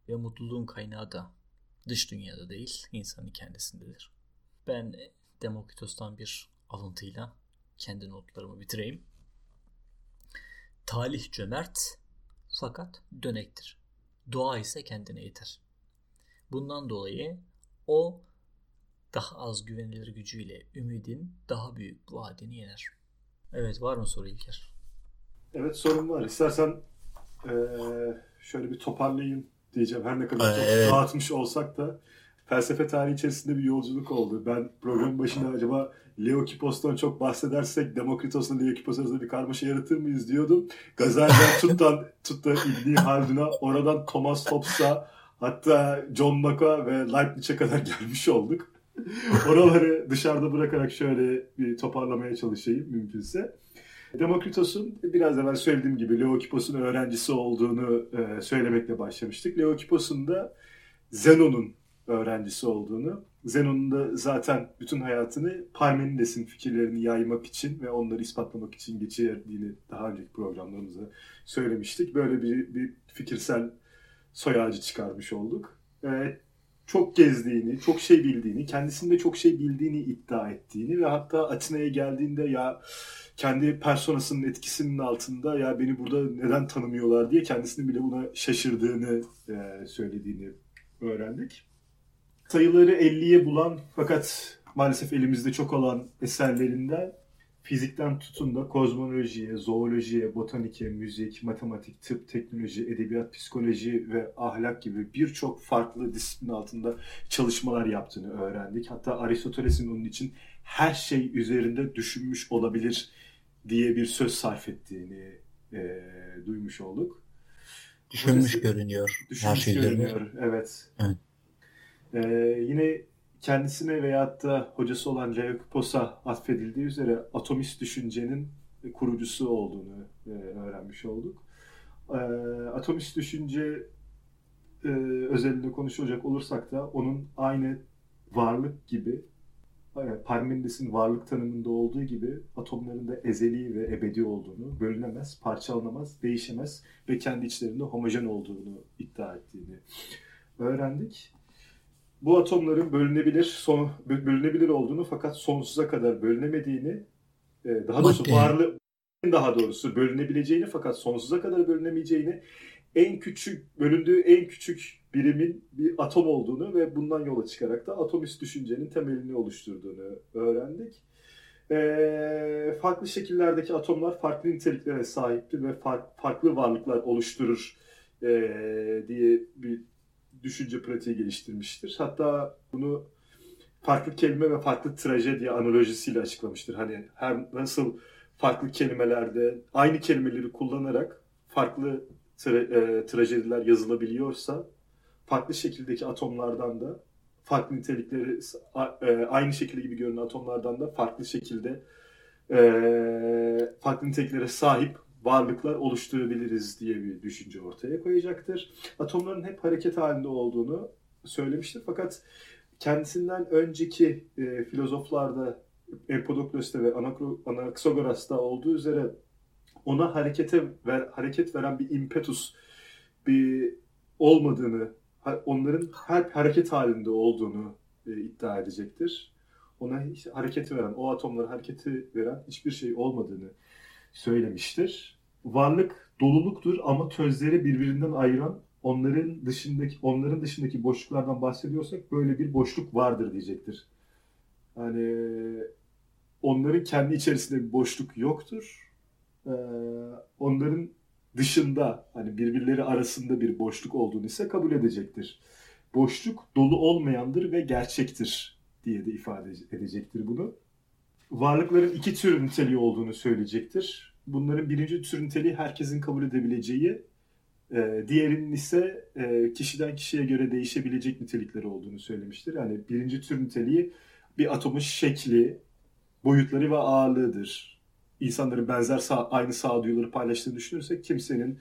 ve mutluluğun kaynağı da dış dünyada değil, insanın kendisindedir. Ben Demokritos'tan bir alıntıyla kendi notlarımı bitireyim. Talih cömert fakat dönektir. Doğa ise kendine yeter. Bundan dolayı o daha az güvenilir gücüyle ümidin daha büyük vaadini yener. Evet var mı soru İlker? Evet sorun var. İstersen ee, şöyle bir toparlayayım diyeceğim. Her ne kadar evet. dağıtmış olsak da felsefe tarihi içerisinde bir yolculuk oldu. Ben programın başında acaba Leokipos'tan çok bahsedersek Demokritos'la Leokipos arasında bir karmaşa yaratır mıyız diyordum. Gazali'den [LAUGHS] tuttan tut da İbni Haldun'a oradan Thomas Hobbes'a hatta John Locke'a ve Leibniz'e kadar [LAUGHS] gelmiş olduk. Oraları dışarıda bırakarak şöyle bir toparlamaya çalışayım mümkünse. Demokritos'un biraz evvel söylediğim gibi Leokipos'un öğrencisi olduğunu e, söylemekle başlamıştık. Leokipos'un da Zenon'un öğrencisi olduğunu, Zenon'un da zaten bütün hayatını Parmenides'in fikirlerini yaymak için ve onları ispatlamak için geçirdiğini daha önceki programlarımızda söylemiştik. Böyle bir, bir fikirsel soy ağacı çıkarmış olduk. Evet, çok gezdiğini, çok şey bildiğini, kendisinde çok şey bildiğini iddia ettiğini ve hatta Atina'ya geldiğinde ya kendi personasının etkisinin altında ya beni burada neden tanımıyorlar diye kendisini bile buna şaşırdığını e, söylediğini öğrendik. Sayıları 50'ye bulan fakat maalesef elimizde çok olan eserlerinden fizikten tutun da kozmolojiye, zoolojiye, botanike, müzik, matematik, tıp, teknoloji, edebiyat, psikoloji ve ahlak gibi birçok farklı disiplin altında çalışmalar yaptığını öğrendik. Hatta Aristoteles'in onun için her şey üzerinde düşünmüş olabilir diye bir söz sarf ettiğini e, duymuş olduk. Düşünmüş Hocası, görünüyor. Düşünmüş her şey görünüyor, üzerinde. evet. evet. E, yine kendisine veyahut da hocası olan Leokipos'a atfedildiği üzere atomist düşüncenin kurucusu olduğunu e, öğrenmiş olduk. E, atomist düşünce e, özelinde konuşulacak olursak da onun aynı varlık gibi Parmenides'in varlık tanımında olduğu gibi atomların da ezeli ve ebedi olduğunu, bölünemez, parçalanamaz, değişemez ve kendi içlerinde homojen olduğunu iddia ettiğini öğrendik bu atomların bölünebilir, son, bölünebilir olduğunu fakat sonsuza kadar bölünemediğini, e, daha doğrusu varlığı daha doğrusu bölünebileceğini fakat sonsuza kadar bölünemeyeceğini, en küçük bölündüğü en küçük birimin bir atom olduğunu ve bundan yola çıkarak da atomist düşüncenin temelini oluşturduğunu öğrendik. E, farklı şekillerdeki atomlar farklı niteliklere sahiptir ve fark, farklı varlıklar oluşturur e, diye bir düşünce pratiği geliştirmiştir. Hatta bunu farklı kelime ve farklı trajedi analojisiyle açıklamıştır. Hani her nasıl farklı kelimelerde aynı kelimeleri kullanarak farklı tra- e, trajediler yazılabiliyorsa farklı şekildeki atomlardan da farklı nitelikleri e, aynı şekilde gibi görünen atomlardan da farklı şekilde e, farklı niteliklere sahip varlıklar oluşturabiliriz diye bir düşünce ortaya koyacaktır. Atomların hep hareket halinde olduğunu söylemiştir. Fakat kendisinden önceki e, filozoflarda Empedokles'te ve Anaxagoras'ta olduğu üzere ona harekete ver, hareket veren bir impetus bir olmadığını, onların her hareket halinde olduğunu e, iddia edecektir. Ona hareketi veren, o atomlara hareketi veren hiçbir şey olmadığını söylemiştir. Varlık doluluktur ama tözleri birbirinden ayıran onların dışındaki onların dışındaki boşluklardan bahsediyorsak böyle bir boşluk vardır diyecektir. Yani onların kendi içerisinde bir boşluk yoktur. Ee, onların dışında hani birbirleri arasında bir boşluk olduğunu ise kabul edecektir. Boşluk dolu olmayandır ve gerçektir diye de ifade edecektir bunu varlıkların iki tür niteliği olduğunu söyleyecektir. Bunların birinci tür niteliği herkesin kabul edebileceği, e, diğerinin ise e, kişiden kişiye göre değişebilecek nitelikleri olduğunu söylemiştir. Yani birinci tür niteliği bir atomun şekli, boyutları ve ağırlığıdır. İnsanların benzer sağ, aynı sağduyuları paylaştığını düşünürsek kimsenin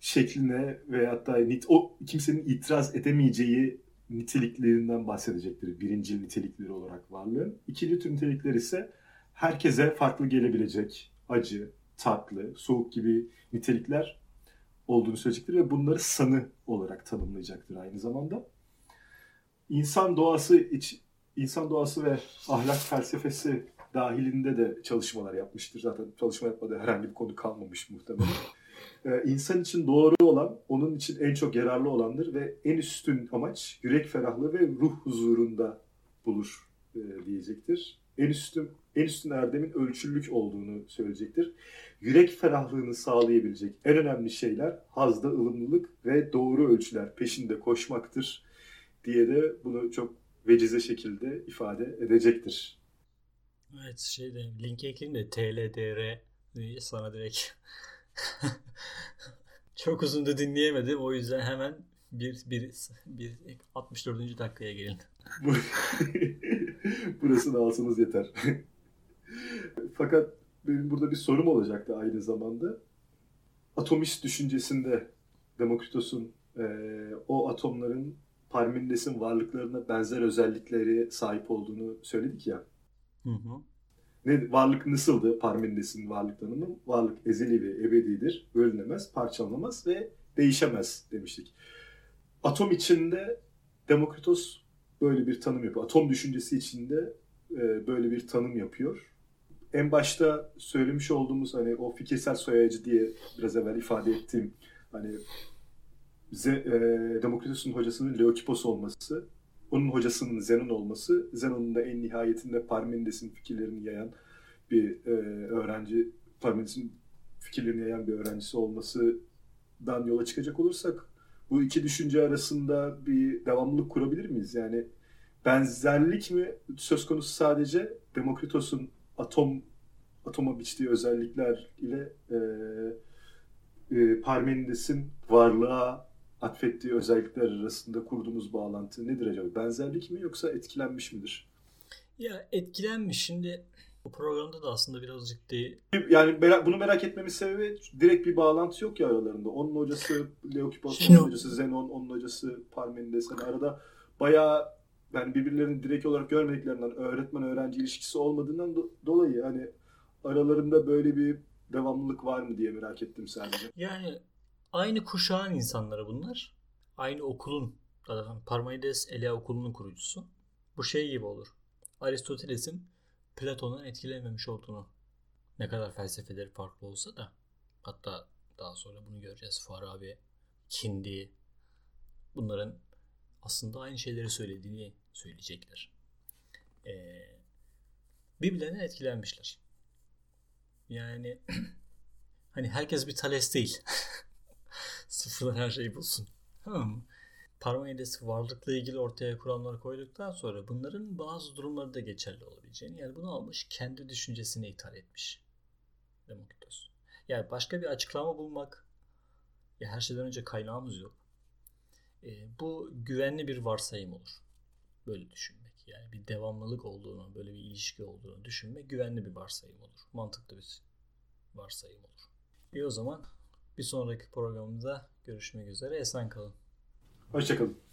şekline veyahut da nit, o kimsenin itiraz edemeyeceği niteliklerinden bahsedecektir. Birinci nitelikleri olarak varlığın. İkinci tür nitelikler ise herkese farklı gelebilecek acı, tatlı, soğuk gibi nitelikler olduğunu söyleyecektir ve bunları sanı olarak tanımlayacaktır aynı zamanda. İnsan doğası iç, insan doğası ve ahlak felsefesi dahilinde de çalışmalar yapmıştır. Zaten çalışma yapmadığı herhangi bir konu kalmamış muhtemelen. Ee, insan için doğru olan, onun için en çok yararlı olandır ve en üstün amaç yürek ferahlığı ve ruh huzurunda bulur e, diyecektir. En üstün en üstün erdemin ölçülülük olduğunu söyleyecektir. Yürek ferahlığını sağlayabilecek en önemli şeyler hazda ılımlılık ve doğru ölçüler peşinde koşmaktır diye de bunu çok vecize şekilde ifade edecektir. Evet şeyde link ekleyeyim de TLDR sana direkt [LAUGHS] çok uzun da dinleyemedim o yüzden hemen bir, bir, bir 64. dakikaya gelin. [LAUGHS] Burasını alsanız yeter. [LAUGHS] Fakat benim burada bir sorum olacaktı aynı zamanda. Atomist düşüncesinde Demokritos'un e, o atomların Parmenides'in varlıklarına benzer özellikleri sahip olduğunu söyledik ya. Hı hı. Ne, varlık nasıldı Parmenides'in varlık tanımı? Varlık ezeli ve ebedidir, bölünemez, parçalanamaz ve değişemez demiştik. Atom içinde Demokritos böyle bir tanım yapıyor. Atom düşüncesi içinde e, böyle bir tanım yapıyor. En başta söylemiş olduğumuz hani o fikirsel soyacı diye biraz evvel ifade ettiğim hani e, Demokritos'un hocasının Leokipos olması, onun hocasının Zenon olması, Zenon'un da en nihayetinde Parmenides'in fikirlerini yayan bir e, öğrenci, Parmenides'in fikirlerini yayan bir öğrencisi olmasından yola çıkacak olursak bu iki düşünce arasında bir devamlılık kurabilir miyiz? Yani benzerlik mi söz konusu sadece Demokritos'un atom atoma biçtiği özellikler ile e, e, Parmenides'in varlığa atfettiği özellikler arasında kurduğumuz bağlantı nedir acaba? Benzerlik mi yoksa etkilenmiş midir? Ya etkilenmiş. Şimdi bu programda da aslında birazcık değil. Yani bunu merak etmemin sebebi direkt bir bağlantı yok ya aralarında. Onun hocası Leokipos, onun hocası Zenon, onun hocası Parmenides. Yani arada bayağı yani birbirlerini direkt olarak görmediklerinden öğretmen öğrenci ilişkisi olmadığından do- dolayı hani aralarında böyle bir devamlılık var mı diye merak ettim sadece. Yani aynı kuşağın insanları bunlar. Aynı okulun Parmenides Elea okulunun kurucusu. Bu şey gibi olur. Aristoteles'in Platon'un etkilememiş olduğunu ne kadar felsefeleri farklı olsa da hatta daha sonra bunu göreceğiz. Farabi, Kindi bunların aslında aynı şeyleri söylediğini söyleyecekler. Ee, birbirlerine etkilenmişler. Yani [CLEARS THROAT] hani herkes bir Thales değil. [LAUGHS] [LAUGHS] Sıfırdan her şeyi bulsun. Tamam? Parmenides varlıkla ilgili ortaya kuramları koyduktan sonra bunların bazı durumlarda geçerli olabileceğini yani bunu almış kendi düşüncesine ithal etmiş Demokritos. Yani başka bir açıklama bulmak ya her şeyden önce kaynağımız yok. E, bu güvenli bir varsayım olur. Böyle düşünmek. Yani bir devamlılık olduğunu, böyle bir ilişki olduğunu düşünmek güvenli bir varsayım olur. Mantıklı bir varsayım olur. İyi o zaman bir sonraki programımızda görüşmek üzere. Esen kalın. Hoşçakalın.